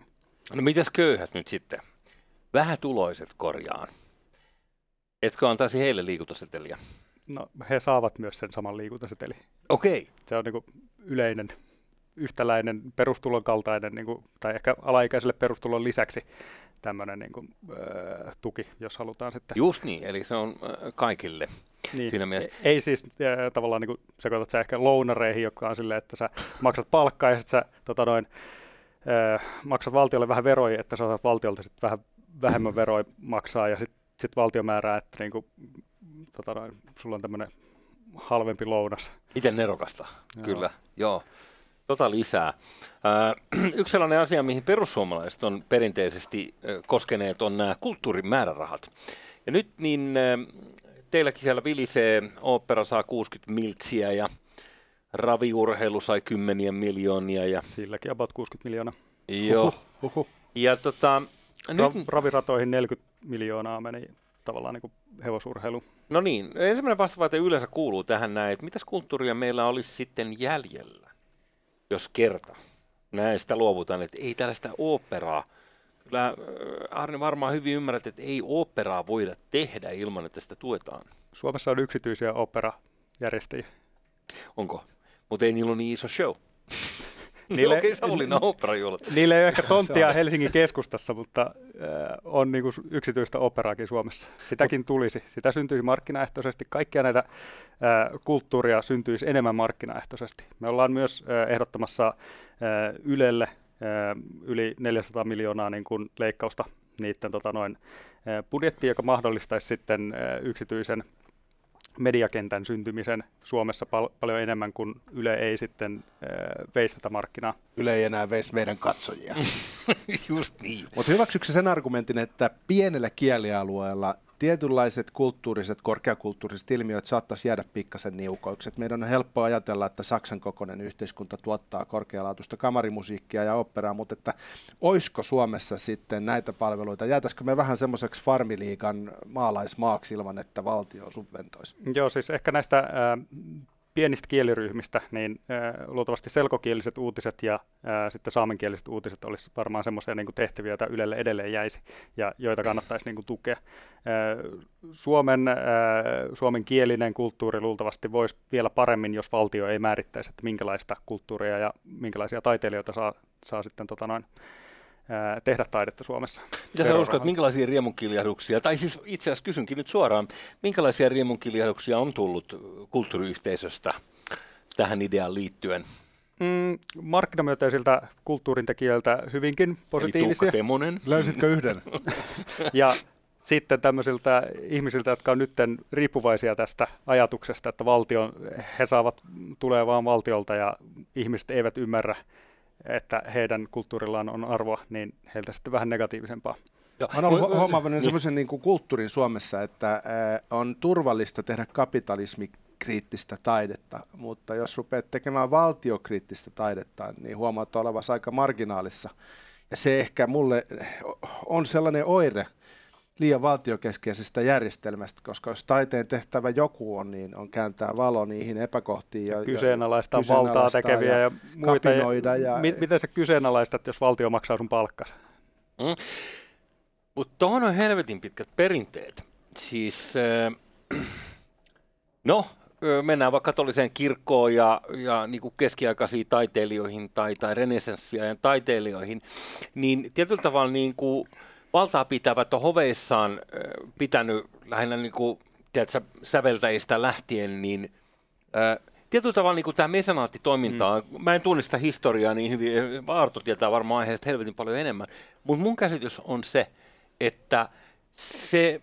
No mitäs köyhät nyt sitten? Vähätuloiset korjaan. Etkö antaisi heille liikuntaseteliä? No he saavat myös sen saman liikuntaseteli. Okei. Okay. Se on niin yleinen, yhtäläinen perustulon kaltainen, niin kuin, tai ehkä alaikäiselle perustulon lisäksi tämmöinen niin kuin, äh, tuki, jos halutaan sitten. Just niin, eli se on äh, kaikille. Niin. Siinä mielessä. Ei siis äh, tavallaan niin sekoitat sä ehkä lounareihin, jotka on silleen, että sä maksat palkkaa ja sitten sä tota noin, ö, maksat valtiolle vähän veroja, että sä saat valtiolta sitten vähän vähemmän veroja maksaa ja sitten sit valtio määrää, että niinku, tota noin, sulla on tämmöinen halvempi lounas. Miten nerokasta, Joo. kyllä, joo. Tota lisää. Äh, yksi sellainen asia, mihin perussuomalaiset on perinteisesti äh, koskeneet, on nämä kulttuurin määrärahat. Ja nyt niin äh, teilläkin siellä vilisee, opera saa 60 miltsiä ja raviurheilu sai kymmeniä miljoonia. Ja, Silläkin about 60 miljoonaa. joo. Huhhuh. Ja tota, Ra- nyt, raviratoihin 40 miljoonaa meni tavallaan niin kuin hevosurheilu. no niin, ensimmäinen vastavaate yleensä kuuluu tähän näin, että mitäs kulttuuria meillä olisi sitten jäljellä, jos kerta näistä luovutaan, että ei tällaista operaa. Kyllä äh, Arne varmaan hyvin ymmärrät, että ei operaa voida tehdä ilman, että sitä tuetaan. Suomessa on yksityisiä operajärjestäjiä. Onko? Mutta ei niillä ole niin iso show. Niille- Okei, Savonlinnan oopperajuhlat. Niillä ei ole ehkä tonttia on. Helsingin keskustassa, mutta äh, on niin kuin yksityistä operaakin Suomessa. Sitäkin tulisi. Sitä syntyisi markkinaehtoisesti. Kaikkia näitä äh, kulttuuria syntyisi enemmän markkinaehtoisesti. Me ollaan myös äh, ehdottamassa äh, Ylelle yli 400 miljoonaa niin kuin leikkausta niiden tota noin, budjettiin, joka mahdollistaisi sitten yksityisen mediakentän syntymisen Suomessa pal- paljon enemmän kuin Yle ei sitten äh, veisi tätä markkinaa. Yle ei enää veisi meidän katsojia. Just niin. Mutta hyväksyykö se sen argumentin, että pienellä kielialueella tietynlaiset kulttuuriset, korkeakulttuuriset ilmiöt saattaisi jäädä pikkasen niukoiksi. Et meidän on helppo ajatella, että Saksan kokoinen yhteiskunta tuottaa korkealaatuista kamarimusiikkia ja operaa, mutta että oisko Suomessa sitten näitä palveluita, jäätäisikö me vähän semmoiseksi farmiliigan maalaismaaksi ilman, että valtio subventoisi? Joo, siis ehkä näistä ää, pienistä kieliryhmistä, niin ää, luultavasti selkokieliset uutiset ja ää, sitten saamenkieliset uutiset olisi varmaan semmoisia niin tehtäviä, joita Ylelle edelleen jäisi ja joita kannattaisi niin kuin, tukea. Ää, Suomen, ää, suomen kielinen kulttuuri luultavasti voisi vielä paremmin, jos valtio ei määrittäisi, että minkälaista kulttuuria ja minkälaisia taiteilijoita saa, saa sitten tota noin, ää, tehdä taidetta Suomessa. Mitä sä uskot, minkälaisia riemunkiljahduksia, tai siis itse asiassa kysynkin nyt suoraan, minkälaisia riemunkiljahduksia on tullut kulttuuriyhteisöstä tähän ideaan liittyen? Mm, markkinamyönteisiltä kulttuurintekijöiltä hyvinkin Eli positiivisia. Tuukka Temonen. Löysitkö yhden? Ja sitten tämmöisiltä ihmisiltä, jotka on nyt riippuvaisia tästä ajatuksesta, että valtion, he saavat, tulee vaan valtiolta ja ihmiset eivät ymmärrä, että heidän kulttuurillaan on arvoa, niin heiltä sitten vähän negatiivisempaa. Oon ollut huomaavinen niin. semmoisen niin kulttuurin Suomessa, että äh, on turvallista tehdä kapitalismikriittistä taidetta, mutta jos rupeat tekemään valtiokriittistä taidetta, niin huomaat olevasi aika marginaalissa. Ja se ehkä mulle on sellainen oire liian valtiokeskeisestä järjestelmästä, koska jos taiteen tehtävä joku on, niin on kääntää valo niihin epäkohtiin. Jo, Kyseenalaistaa valtaa kyseenalaistaa tekeviä ja ja, muita. kapinoida ja- mi- miten sä kyseenalaistat, jos valtio maksaa sun palkkas? Mutta tuohon on helvetin pitkät perinteet. Siis, äh, no, mennään vaikka katoliseen kirkkoon ja, ja niin kuin keskiaikaisiin taiteilijoihin tai, tai renessanssiajan taiteilijoihin, niin tietyllä tavalla niin kuin valtaa pitävät on hoveissaan pitänyt lähinnä niin kuin, tiedätkö, säveltäjistä lähtien, niin tietyllä tavalla niin tämä mesanaattitoiminta on, mm. mä en tunnista historiaa niin hyvin, Arto tietää varmaan aiheesta helvetin paljon enemmän, mutta mun käsitys on se, että se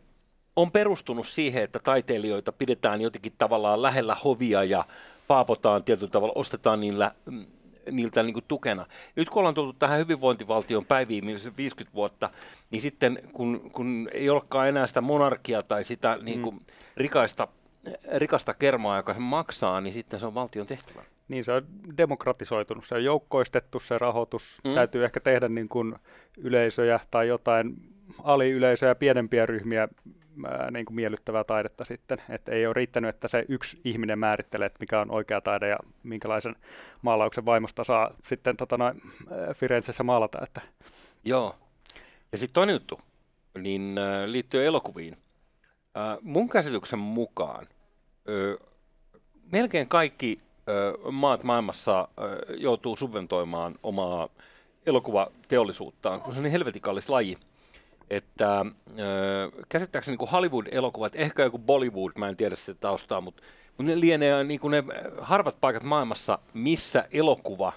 on perustunut siihen, että taiteilijoita pidetään jotenkin tavallaan lähellä hovia ja paapotaan tietyllä tavalla, ostetaan niillä, mm, niiltä niin kuin tukena. Nyt kun ollaan tultu tähän hyvinvointivaltion päiviin 50 vuotta, niin sitten kun, kun ei olekaan enää sitä monarkia tai sitä niin kuin rikaista, rikasta kermaa, joka sen maksaa, niin sitten se on valtion tehtävä. Niin se on demokratisoitunut, se on joukkoistettu se rahoitus. Mm. Mm. Täytyy ehkä tehdä niin kuin yleisöjä tai jotain aliyleisöjä, pienempiä ryhmiä niin kuin miellyttävää taidetta sitten. Että ei ole riittänyt, että se yksi ihminen määrittelee, että mikä on oikea taide ja minkälaisen maalauksen vaimosta saa sitten tota noin, Firenzessä maalata. Että Joo. Ja sitten toinen juttu, niin liittyy elokuviin. Mun käsityksen mukaan melkein kaikki maat maailmassa joutuu subventoimaan omaa elokuvateollisuuttaan, kun se on niin helvetin kallis laji. Että ö, käsittääkseni niin Hollywood-elokuvat, ehkä joku Bollywood, mä en tiedä sitä taustaa, mutta, mutta ne lienee niin kuin ne harvat paikat maailmassa, missä elokuva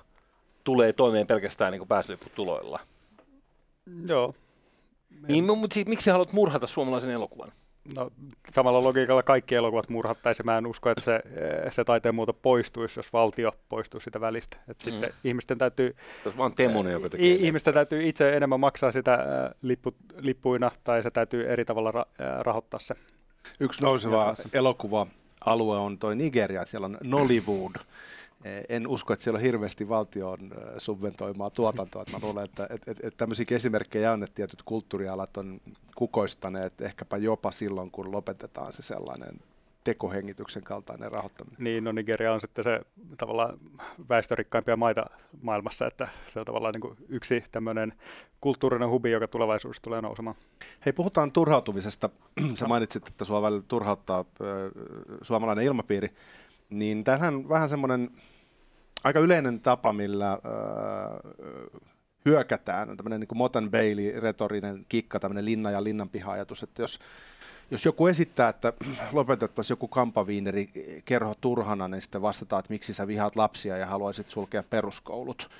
tulee toimeen pelkästään niin pääsylipputuloilla. Joo. Niin, mutta siis, miksi haluat murhata suomalaisen elokuvan? No, samalla logiikalla kaikki elokuvat murhattaisiin. Mä en usko, että se, eh, se taiteen muuta poistuisi, jos valtio poistuisi sitä välistä. Et mm. Sitten ihmisten täytyy, vaan Temunen, joka tekee ihmisten täytyy itse enemmän maksaa sitä lippu, lippuina, tai se täytyy eri tavalla ra, rahoittaa se. Yksi nouseva elokuva-alue on toi Nigeria, siellä on Nollywood. Eh, en usko, että siellä on hirveästi valtion eh, subventoimaa tuotantoa. Mä luulen, että, että, että, että tämmöisiä esimerkkejä on, että tietyt kulttuurialat on kukoistaneet ehkäpä jopa silloin, kun lopetetaan se sellainen tekohengityksen kaltainen rahoittaminen. Niin, no Nigeria on sitten se tavallaan väestörikkaimpia maita maailmassa, että se on tavallaan niin kuin yksi tämmöinen kulttuurinen hubi, joka tulevaisuudessa tulee nousemaan. Hei, puhutaan turhautumisesta. Sä mainitsit, että sua välillä turhauttaa suomalainen ilmapiiri. Niin tämähän vähän semmoinen aika yleinen tapa, millä hyökätään, on tämmöinen niin Motan Bailey-retorinen kikka, tämmöinen linna- ja linnanpiha-ajatus, että jos, jos joku esittää, että lopetettaisiin joku kampaviineri kerho turhana, niin sitten vastataan, että miksi sä vihaat lapsia ja haluaisit sulkea peruskoulut.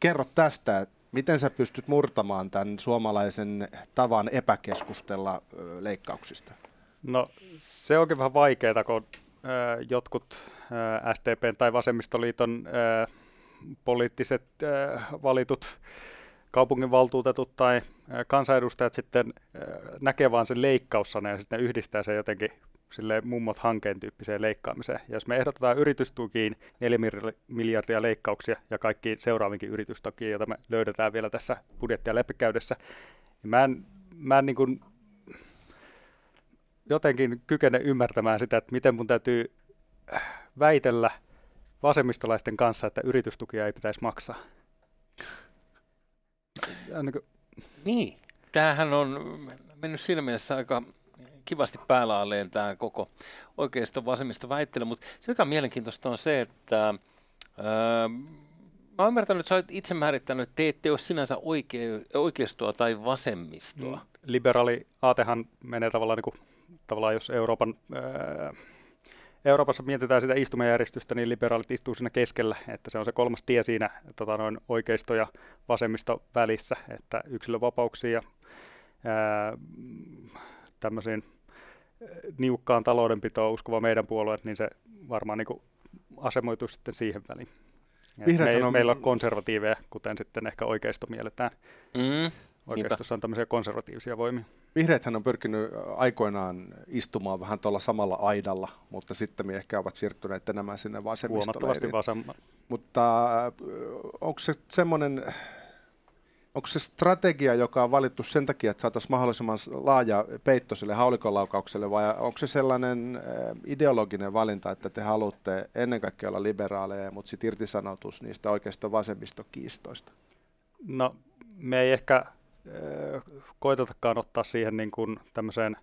Kerro tästä, miten sä pystyt murtamaan tämän suomalaisen tavan epäkeskustella leikkauksista? No se onkin vähän vaikeaa, kun jotkut SDPn tai Vasemmistoliiton poliittiset valitut kaupunginvaltuutetut tai kansanedustajat sitten näkee vaan sen leikkaussana ja sitten yhdistää sen jotenkin sille mummot hankeen tyyppiseen leikkaamiseen. Ja jos me ehdotetaan yritystukiin 4 miljardia leikkauksia ja kaikki seuraavinkin yritystukiin, joita me löydetään vielä tässä budjettia läpikäydessä, niin mä en, mä en niin kuin jotenkin kykene ymmärtämään sitä, että miten mun täytyy väitellä vasemmistolaisten kanssa, että yritystukia ei pitäisi maksaa. Niin, kuin... niin. tämähän on mennyt siinä mielessä aika kivasti päällä alleen tämä koko oikeisto vasemmista väittely, mutta se mikä on mielenkiintoista on se, että ää, mä oon ymmärtänyt, että sä olet itse määrittänyt, että te ette ole sinänsä oike- oikeistoa tai vasemmistoa. Mm. Liberaali aatehan menee tavallaan, niin kuin, tavallaan jos Euroopan ää, Euroopassa mietitään sitä istumajärjestystä, niin liberaalit istuu siinä keskellä, että se on se kolmas tie siinä tota noin oikeisto ja vasemmisto välissä, että yksilövapauksia ja ää, tämmöisiin niukkaan taloudenpitoon uskova meidän puolue, niin se varmaan niin asemoituu sitten siihen väliin. Me, on... Meillä on konservatiiveja, kuten sitten ehkä oikeisto mielletään. Mm. Oikeistossa on tämmöisiä konservatiivisia voimia. Vihreäthän on pyrkinyt aikoinaan istumaan vähän tuolla samalla aidalla, mutta sitten me ehkä ovat siirtyneet enemmän sinne vasemmistoleiriin. vasemma. Mutta onko se semmoinen, onko se strategia, joka on valittu sen takia, että saataisiin mahdollisimman laaja peitto sille haulikolaukaukselle, vai onko se sellainen ideologinen valinta, että te haluatte ennen kaikkea olla liberaaleja, mutta sitten irtisanoutus niistä oikeista vasemmistokiistoista? No, me ei ehkä koitetakaan ottaa siihen niin kuin tämmöiseen,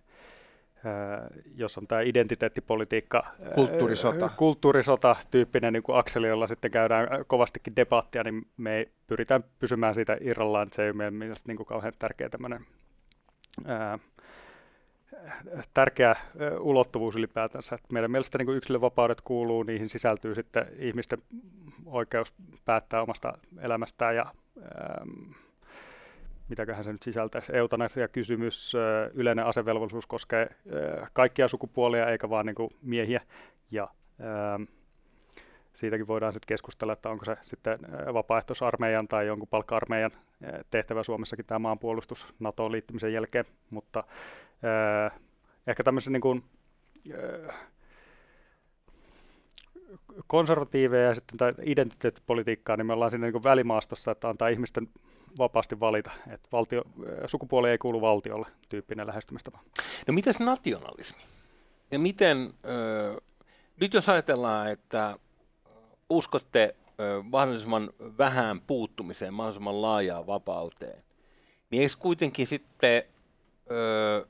jos on tämä identiteettipolitiikka, kulttuurisota, kulttuurisota tyyppinen niin kuin akseli, jolla sitten käydään kovastikin debattia, niin me pyritään pysymään siitä irrallaan, että se ei meidän mielestä niin kuin kauhean tärkeä tämmöinen ää, tärkeä ulottuvuus ylipäätänsä. Että meidän mielestä niin yksilövapaudet kuuluu, niihin sisältyy sitten ihmisten oikeus päättää omasta elämästään ja mitäköhän se nyt sisältäisi, eutanasia-kysymys, yleinen asevelvollisuus koskee kaikkia sukupuolia eikä vaan niin kuin miehiä, ja siitäkin voidaan sitten keskustella, että onko se sitten vapaaehtoisarmeijan tai jonkun palkka-armeijan tehtävä Suomessakin tämä maanpuolustus NATOon liittymisen jälkeen, mutta ehkä tämmöisen niin kuin, konservatiiveja ja sitten identiteettipolitiikkaa, niin me ollaan siinä niin välimaastossa, että antaa ihmisten vapaasti valita, että valtio, sukupuoli ei kuulu valtiolle tyyppinen lähestymistapa. No mitäs nationalismi? Ja miten, ö, nyt jos ajatellaan, että uskotte ö, mahdollisimman vähän puuttumiseen, mahdollisimman laajaan vapauteen, niin eikö kuitenkin sitten ö,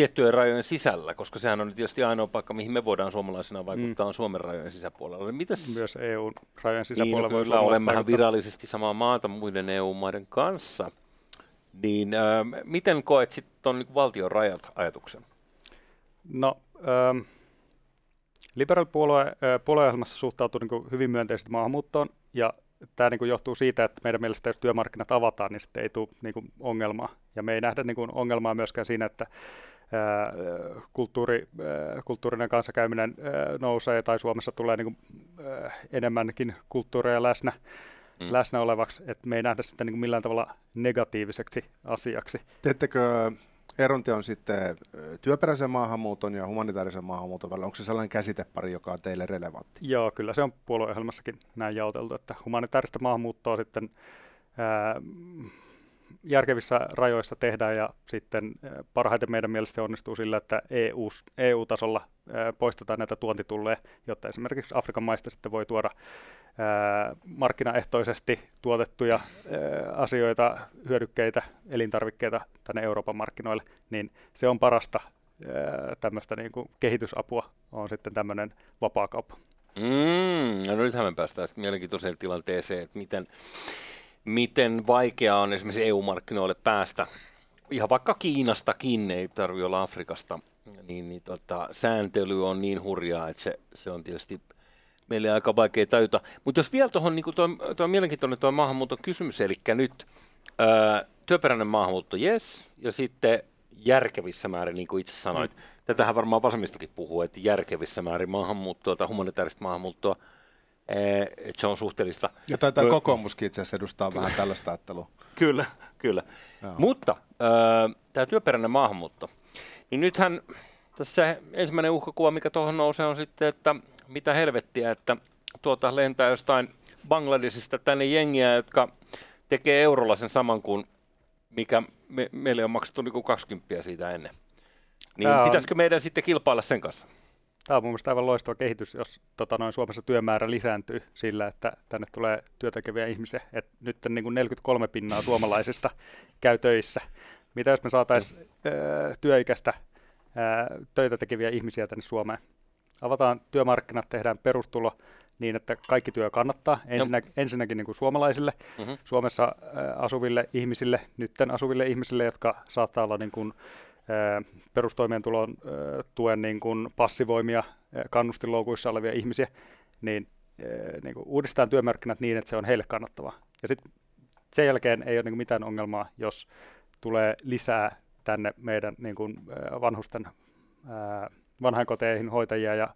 tiettyjen rajojen sisällä, koska sehän on tietysti ainoa paikka, mihin me voidaan suomalaisena vaikuttaa, mm. on Suomen rajojen sisäpuolella. Mitäs? Myös EU-rajojen sisäpuolella niin, no, kyllä olemmehan virallisesti samaa maata muiden EU-maiden kanssa. Niin äh, miten koet sitten tuon niin valtion rajat ajatuksen? No, ähm, liberaalipuolue äh, puolueohjelmassa suhtautuu niin hyvin myönteisesti maahanmuuttoon ja tämä niin johtuu siitä, että meidän mielestä jos työmarkkinat avataan, niin sitten ei tule niin ongelmaa. Ja me ei nähdä niin ongelmaa myöskään siinä, että ää, kulttuuri, ää, kulttuurinen kanssakäyminen ää, nousee tai Suomessa tulee niin kuin, ää, enemmänkin kulttuureja läsnä, mm. läsnä olevaksi, että me ei nähdä sitä niin kuin millään tavalla negatiiviseksi asiaksi. Teettekö eronti on sitten työperäisen maahanmuuton ja humanitaarisen maahanmuuton välillä. Onko se sellainen käsitepari, joka on teille relevantti? Joo, kyllä se on puolueohjelmassakin näin jaoteltu, että humanitaarista maahanmuuttoa sitten ää, järkevissä rajoissa tehdään ja sitten parhaiten meidän mielestä onnistuu sillä, että EU, EU-tasolla poistetaan näitä tuontitulleja, jotta esimerkiksi Afrikan maista sitten voi tuoda markkinaehtoisesti tuotettuja asioita, hyödykkeitä, elintarvikkeita tänne Euroopan markkinoille, niin se on parasta tämmöistä niin kuin kehitysapua, on sitten tämmöinen vapaakauppa. Mm, no nythän me päästään mielenkiintoiseen tilanteeseen, että miten, miten vaikeaa on esimerkiksi EU-markkinoille päästä. Ihan vaikka Kiinastakin, ei tarvitse olla Afrikasta, niin, niin tota, sääntely on niin hurjaa, että se, se on tietysti meille aika vaikea tajuta. Mutta jos vielä tuohon, niin tuo, tuo on mielenkiintoinen tuo maahanmuuton kysymys, eli nyt ää, työperäinen maahanmuutto, yes, ja sitten järkevissä määrin, niin kuin itse sanoit. Mm. Tätähän varmaan vasemmistokin puhuu, että järkevissä määrin maahanmuuttoa tai humanitaarista maahanmuuttoa, että se on suhteellista. Ja taitaa no, kokoomuskin itse asiassa edustaa vähän tällaista ajattelua. Kyllä, kyllä. Joo. Mutta äh, tämä työperäinen maahanmuutto, niin nythän tässä ensimmäinen uhkakuva, mikä tuohon nousee, on sitten, että mitä helvettiä, että tuota lentää jostain Bangladesista tänne jengiä, jotka tekee eurolla sen saman kuin mikä me, meille on maksettu niin kuin 20 siitä ennen. Niin Tämä pitäisikö on... meidän sitten kilpailla sen kanssa? Tämä on mun mielestä aivan loistava kehitys, jos tota, noin Suomessa työmäärä lisääntyy sillä, että tänne tulee työtekeviä ihmisiä. Et nyt niin kuin 43 pinnaa suomalaisista käy töissä. Mitä jos me saataisiin työikäistä ää, töitä tekeviä ihmisiä tänne Suomeen? Avataan työmarkkinat, tehdään perustulo niin, että kaikki työ kannattaa. Ensinnä, ensinnäkin niin kuin suomalaisille, mm-hmm. Suomessa ää, asuville ihmisille, nytten asuville ihmisille, jotka saattaa olla niin kuin, perustoimeentulon tuen niin kuin passivoimia kannustinloukuissa olevia ihmisiä, niin, niin kuin uudistetaan työmarkkinat niin, että se on heille kannattavaa. Ja sitten sen jälkeen ei ole niin kuin mitään ongelmaa, jos tulee lisää tänne meidän niin kuin, vanhusten vanhainkoteihin hoitajia ja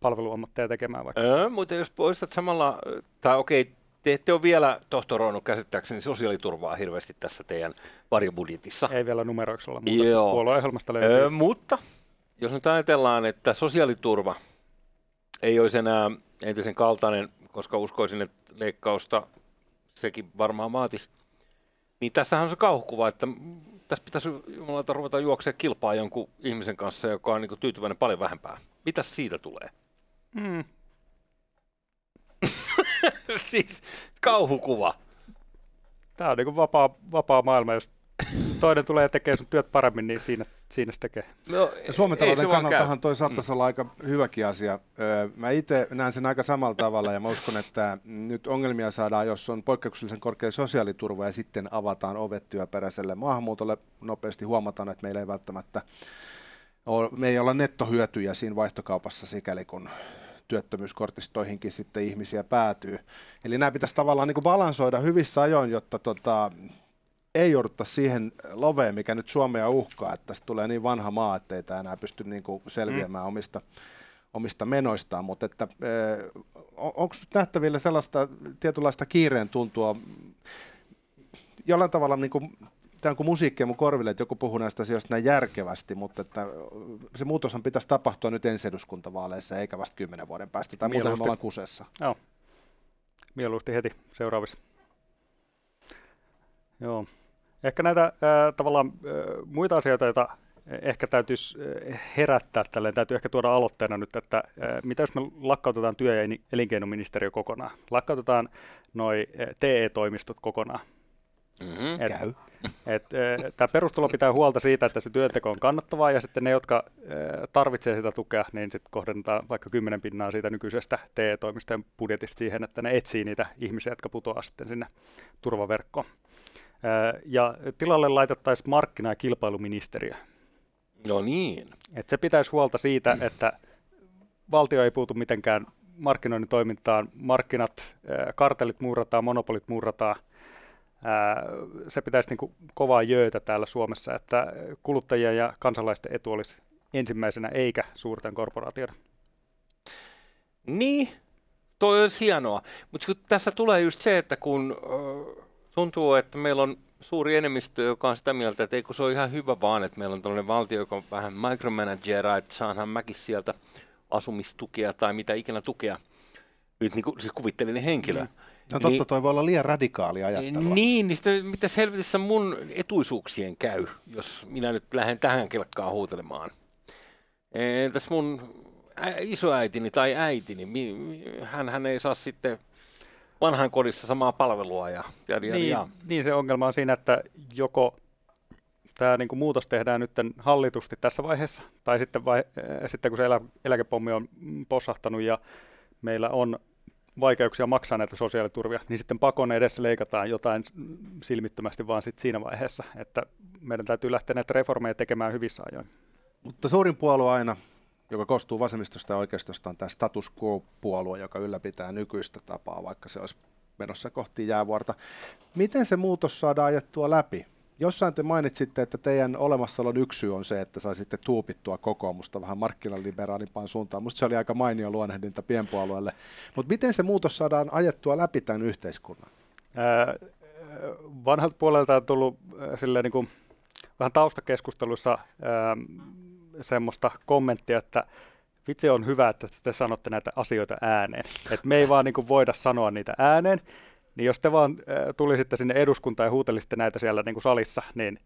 palveluammatteja tekemään vaikka. Öö, mutta jos poistat samalla, tai okei, te ette ole vielä tohtoroinut käsittääkseni sosiaaliturvaa hirveästi tässä teidän varjobudjetissa. Ei vielä muuta. Joo. Puolueohjelmasta löytyy. Öö, mutta jos nyt ajatellaan, että sosiaaliturva ei olisi enää entisen kaltainen, koska uskoisin, että leikkausta sekin varmaan vaatisi, niin tässähän on se kauhukuva, että tässä pitäisi jumalauta ruveta juoksemaan kilpaa jonkun ihmisen kanssa, joka on niin tyytyväinen paljon vähempää. Mitä siitä tulee? Mm, siis kauhukuva. Tämä on niin vapaa, vapaa maailma, jos toinen tulee tekemään sun työt paremmin, niin siinä, siinä se tekee. No, ja Suomen talouden kannaltahan toi saattaisi mm. olla aika hyväkin asia. Mä itse näen sen aika samalla tavalla ja mä uskon, että nyt ongelmia saadaan, jos on poikkeuksellisen korkea sosiaaliturva ja sitten avataan ovet työperäiselle maahanmuutolle. Nopeasti huomataan, että meillä ei välttämättä ole, me ei olla nettohyötyjä siinä vaihtokaupassa sikäli kun työttömyyskortistoihinkin sitten ihmisiä päätyy. Eli nämä pitäisi tavallaan niin kuin balansoida hyvissä ajoin, jotta tota, ei joudutta siihen loveen, mikä nyt Suomea uhkaa, että tästä tulee niin vanha maa, että ei tämä enää pysty niin kuin selviämään mm. omista, omista menoistaan, mutta että, eh, onko nähtävillä sellaista tietynlaista kiireen tuntua jollain tavalla niin kuin tämä on kuin musiikkia mun korville, että joku puhuu näistä asioista näin järkevästi, mutta että se muutoshan pitäisi tapahtua nyt ensi eduskuntavaaleissa, eikä vasta kymmenen vuoden päästä, tai muutenhan me ollaan kusessa. Joo, mieluusti heti seuraavissa. Joo. Ehkä näitä äh, tavallaan äh, muita asioita, joita ehkä täytyisi herättää tälleen, täytyy ehkä tuoda aloitteena nyt, että äh, mitä jos me lakkautetaan työ- ja elinkeinoministeriö kokonaan, lakkautetaan noi TE-toimistot kokonaan. Mm-hmm. Et, Käy. Et, tämä perustulo pitää huolta siitä, että se työnteko on kannattavaa ja sitten ne, jotka tarvitsevat sitä tukea, niin sitten kohdennetaan vaikka 10 pinnaa siitä nykyisestä TE-toimistojen budjetista siihen, että ne etsii niitä ihmisiä, jotka putoaa sitten sinne turvaverkkoon. Ja tilalle laitettaisiin markkina- ja kilpailuministeriö. No niin. Et se pitäisi huolta siitä, että valtio ei puutu mitenkään markkinoinnin toimintaan. Markkinat, kartellit murrataan, monopolit Se pitäisi niin kuin kovaa jöötä täällä Suomessa, että kuluttajien ja kansalaisten etu olisi ensimmäisenä eikä suurten korporaatioiden. Niin, toi olisi hienoa. Mutta tässä tulee just se, että kun äh, tuntuu, että meillä on suuri enemmistö, joka on sitä mieltä, että eikö se ole ihan hyvä vaan, että meillä on tällainen valtio, joka on vähän micromanagera, että saanhan mäkin sieltä asumistukea tai mitä ikinä tukea. Nyt niin kuin, siis kuvittelinen henkilö. Mm. No totta, niin, toi voi olla liian radikaali ajattelua. Niin, niin sitten, mitä helvetissä mun etuisuuksien käy, jos minä nyt lähden tähän kelkkaan huutelemaan. Entäs mun isoäitini tai äitini, hän, hän ei saa sitten vanhan kodissa samaa palvelua. Ja, ja, niin, ja. niin, se ongelma on siinä, että joko tämä niin muutos tehdään nyt hallitusti tässä vaiheessa, tai sitten, vai, sitten kun se elä, eläkepommi on possahtanut ja meillä on vaikeuksia maksaa näitä sosiaaliturvia, niin sitten pakon edessä leikataan jotain silmittömästi vaan sit siinä vaiheessa, että meidän täytyy lähteä näitä reformeja tekemään hyvissä ajoin. Mutta suurin puolue aina, joka koostuu vasemmistosta ja oikeistosta, on tämä status quo-puolue, joka ylläpitää nykyistä tapaa, vaikka se olisi menossa kohti jäävuorta. Miten se muutos saadaan ajettua läpi? Jossain te mainitsitte, että teidän olemassaolon yksi syy on se, että saisitte tuupittua kokoomusta vähän markkinaliberaalimpaan suuntaan. Minusta se oli aika mainio luonnehdinta pienpuolueelle. Mutta miten se muutos saadaan ajettua läpi tämän yhteiskunnan? Ää, vanhalta puolelta on tullut silleen niin kuin, vähän taustakeskusteluissa ää, semmoista kommenttia, että vitsi on hyvä, että te sanotte näitä asioita ääneen. Et me ei vaan niin kuin, voida sanoa niitä ääneen. Niin jos te vaan äh, tulisitte sinne eduskuntaan ja huutelisitte näitä siellä niin kuin salissa, niin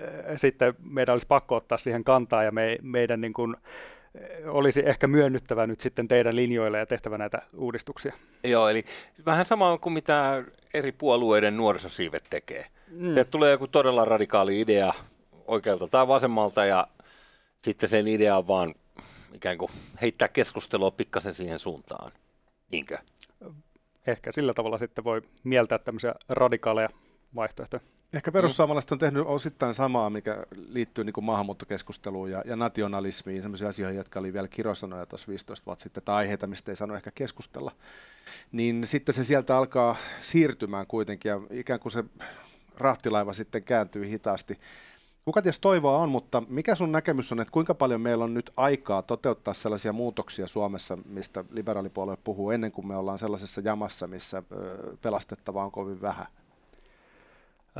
äh, sitten meidän olisi pakko ottaa siihen kantaa ja me, meidän niin kuin, äh, olisi ehkä myönnyttävä nyt sitten teidän linjoille ja tehtävä näitä uudistuksia. Joo, eli vähän sama kuin mitä eri puolueiden nuorisosiivet tekee. Mm. Se tulee joku todella radikaali idea oikealta tai vasemmalta ja sitten sen idea on vaan ikään kuin heittää keskustelua pikkasen siihen suuntaan. Niinkö? Ehkä sillä tavalla sitten voi mieltää tämmöisiä radikaaleja vaihtoehtoja. Ehkä perussuomalaiset on tehnyt osittain samaa, mikä liittyy niin kuin maahanmuuttokeskusteluun ja, ja nationalismiin, sellaisia asioita, jotka oli vielä kirosanoja tuossa 15 vuotta sitten, tai aiheita, mistä ei sano ehkä keskustella. Niin sitten se sieltä alkaa siirtymään kuitenkin, ja ikään kuin se rahtilaiva sitten kääntyy hitaasti. Kuka ties toivoa on, mutta mikä sun näkemys on, että kuinka paljon meillä on nyt aikaa toteuttaa sellaisia muutoksia Suomessa, mistä liberaalipuolue puhuu, ennen kuin me ollaan sellaisessa jamassa, missä pelastettavaa on kovin vähän?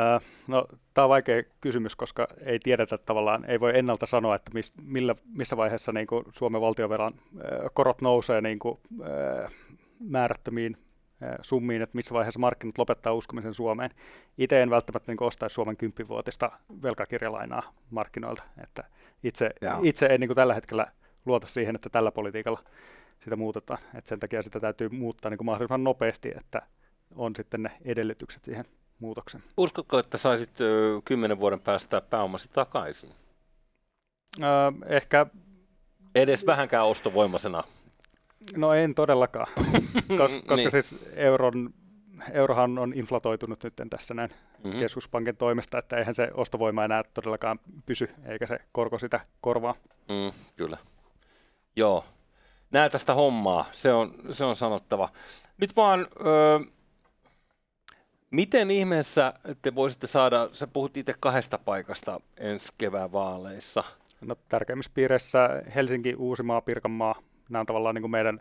Äh, no, tämä on vaikea kysymys, koska ei tiedetä tavallaan, ei voi ennalta sanoa, että mis, millä, missä vaiheessa niin kuin Suomen valtiovelan korot nousee niin kuin, määrättömiin summiin, että missä vaiheessa markkinat lopettaa uskomisen Suomeen. Itse en välttämättä niin ostaisi Suomen kymppivuotista velkakirjalainaa markkinoilta. Että itse, itse en niin tällä hetkellä luota siihen, että tällä politiikalla sitä muutetaan. Et sen takia sitä täytyy muuttaa niin mahdollisimman nopeasti, että on sitten ne edellytykset siihen muutokseen. Uskotko, että saisit kymmenen vuoden päästä pääomasi takaisin? Öö, ehkä... Edes vähänkään ostovoimaisena No en todellakaan, Kos, koska niin. siis euron, eurohan on inflatoitunut nyt tässä näin mm-hmm. keskuspankin toimesta, että eihän se ostovoima enää todellakaan pysy, eikä se korko sitä korvaa. Mm, kyllä. Joo. Näe tästä hommaa, se on, se on sanottava. Nyt vaan, öö, miten ihmeessä te voisitte saada, sä puhut itse kahdesta paikasta ensi kevään vaaleissa. No tärkeimmissä piireissä Helsinki, Uusimaa, Pirkanmaa, nämä on tavallaan niin kuin meidän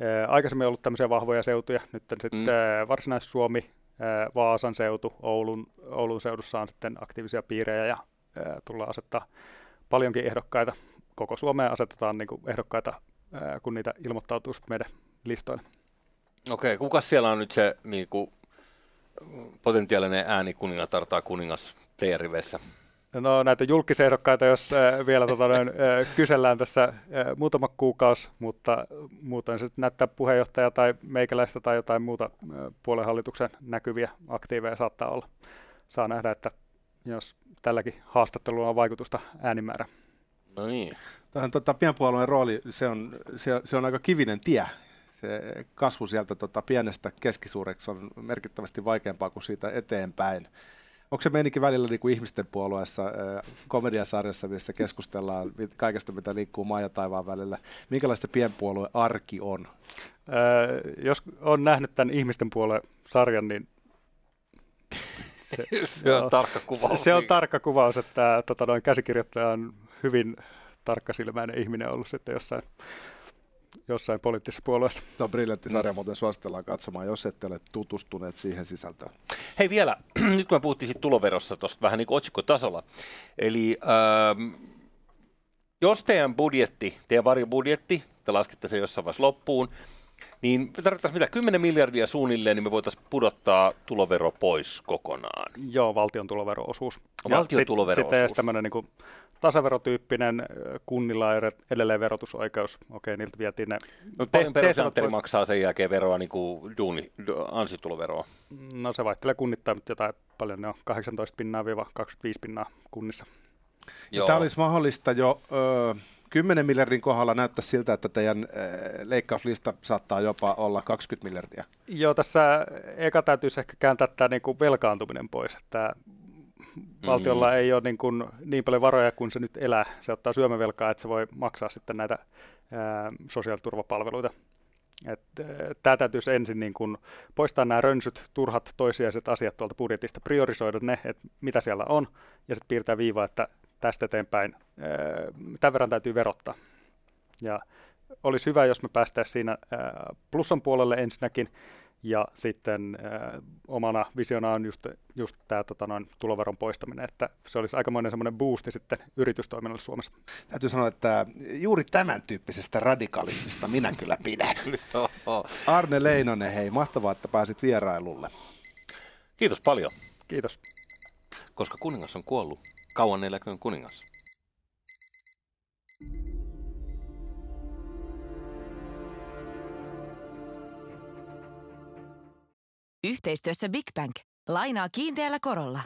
ää, aikaisemmin ollut tämmöisiä vahvoja seutuja, nyt sitten mm. Varsinais-Suomi, ää, Vaasan seutu, Oulun, Oulun seudussa on sitten aktiivisia piirejä ja ää, tullaan asettaa paljonkin ehdokkaita. Koko Suomeen asetetaan niin kuin ehdokkaita, ää, kun niitä ilmoittautuu meidän listoille. Okei, kuka siellä on nyt se niin kuin, potentiaalinen ääni kuningatar tai kuningas teidän riveissä? No näitä julkisehdokkaita, jos äh, vielä tota, noin, äh, kysellään tässä äh, muutama kuukausi, mutta muuten se näyttää puheenjohtaja tai meikäläistä tai jotain muuta äh, puolenhallituksen näkyviä aktiiveja saattaa olla. Saa nähdä, että jos tälläkin haastattelulla on vaikutusta äänimäärä. No niin. Tähän tota, pienpuolueen rooli, se on, se, se on aika kivinen tie. Se kasvu sieltä tota, pienestä keskisuureksi on merkittävästi vaikeampaa kuin siitä eteenpäin Onko se meininkin välillä niin kuin ihmisten puolueessa, komediasarjassa, missä keskustellaan kaikesta, mitä liikkuu maa ja taivaan välillä? Minkälaista pienpuolue arki on? Öö, jos on nähnyt tämän ihmisten puolen sarjan, niin se, se on tarkka kuvaus. Se, se on niin. tarkka kuvaus, että tota, noin käsikirjoittaja on hyvin tarkkasilmäinen ihminen ollut sitten jossain jossain poliittisessa puolueessa. Tämä on briljantti sarja, mm. muuten suositellaan katsomaan, jos ette ole tutustuneet siihen sisältöön. Hei vielä, nyt kun me puhuttiin siitä tuloverossa tuosta vähän niin kuin otsikkotasolla. Eli ähm, jos teidän budjetti, teidän varjobudjetti, te laskette sen jossain vaiheessa loppuun, niin me tarvittaisiin mitä, 10 miljardia suunnilleen, niin me voitaisiin pudottaa tulovero pois kokonaan. Joo, valtion tuloveroosuus. Valtion tuloveroosuus. Sitten tämmöinen niin tasaverotyyppinen kunnilla edelleen verotusoikeus. Okei, niiltä vietiin ne. No, paljon te- maksaa sen jälkeen veroa, niin kuin duuni, ansituloveroa? No se vaihtelee kunnittain, mutta jotain paljon ne on 18 pinnaa 25 pinnaa kunnissa. Joo. Tämä olisi mahdollista jo ö, 10 miljardin kohdalla näyttää siltä, että teidän leikkauslista saattaa jopa olla 20 miljardia. Joo, tässä eka täytyisi ehkä kääntää tämä niin kuin velkaantuminen pois. Että valtiolla mm. ei ole niin, kuin niin paljon varoja kuin se nyt elää. Se ottaa syömävelkaa, että se voi maksaa sitten näitä ää, sosiaaliturvapalveluita. Tämä täytyisi ensin niin kun poistaa nämä rönsyt, turhat toisijaiset asiat tuolta budjetista, priorisoida ne, että mitä siellä on, ja sitten piirtää viiva, että tästä eteenpäin ää, tämän verran täytyy verottaa. Ja olisi hyvä, jos me päästäisiin siinä ää, plussan puolelle ensinnäkin, ja sitten äh, omana visiona on just, just tämä tota, noin, tuloveron poistaminen, että se olisi aikamoinen semmoinen boosti sitten yritystoiminnalle Suomessa. Täytyy sanoa, että juuri tämän tyyppisestä radikalismista minä kyllä pidän. Arne Leinonen, hei, mahtavaa, että pääsit vierailulle. Kiitos paljon. Kiitos. Koska kuningas on kuollut, kauan eläköön kuningas. Yhteistyössä Big Bank. Lainaa kiinteällä korolla.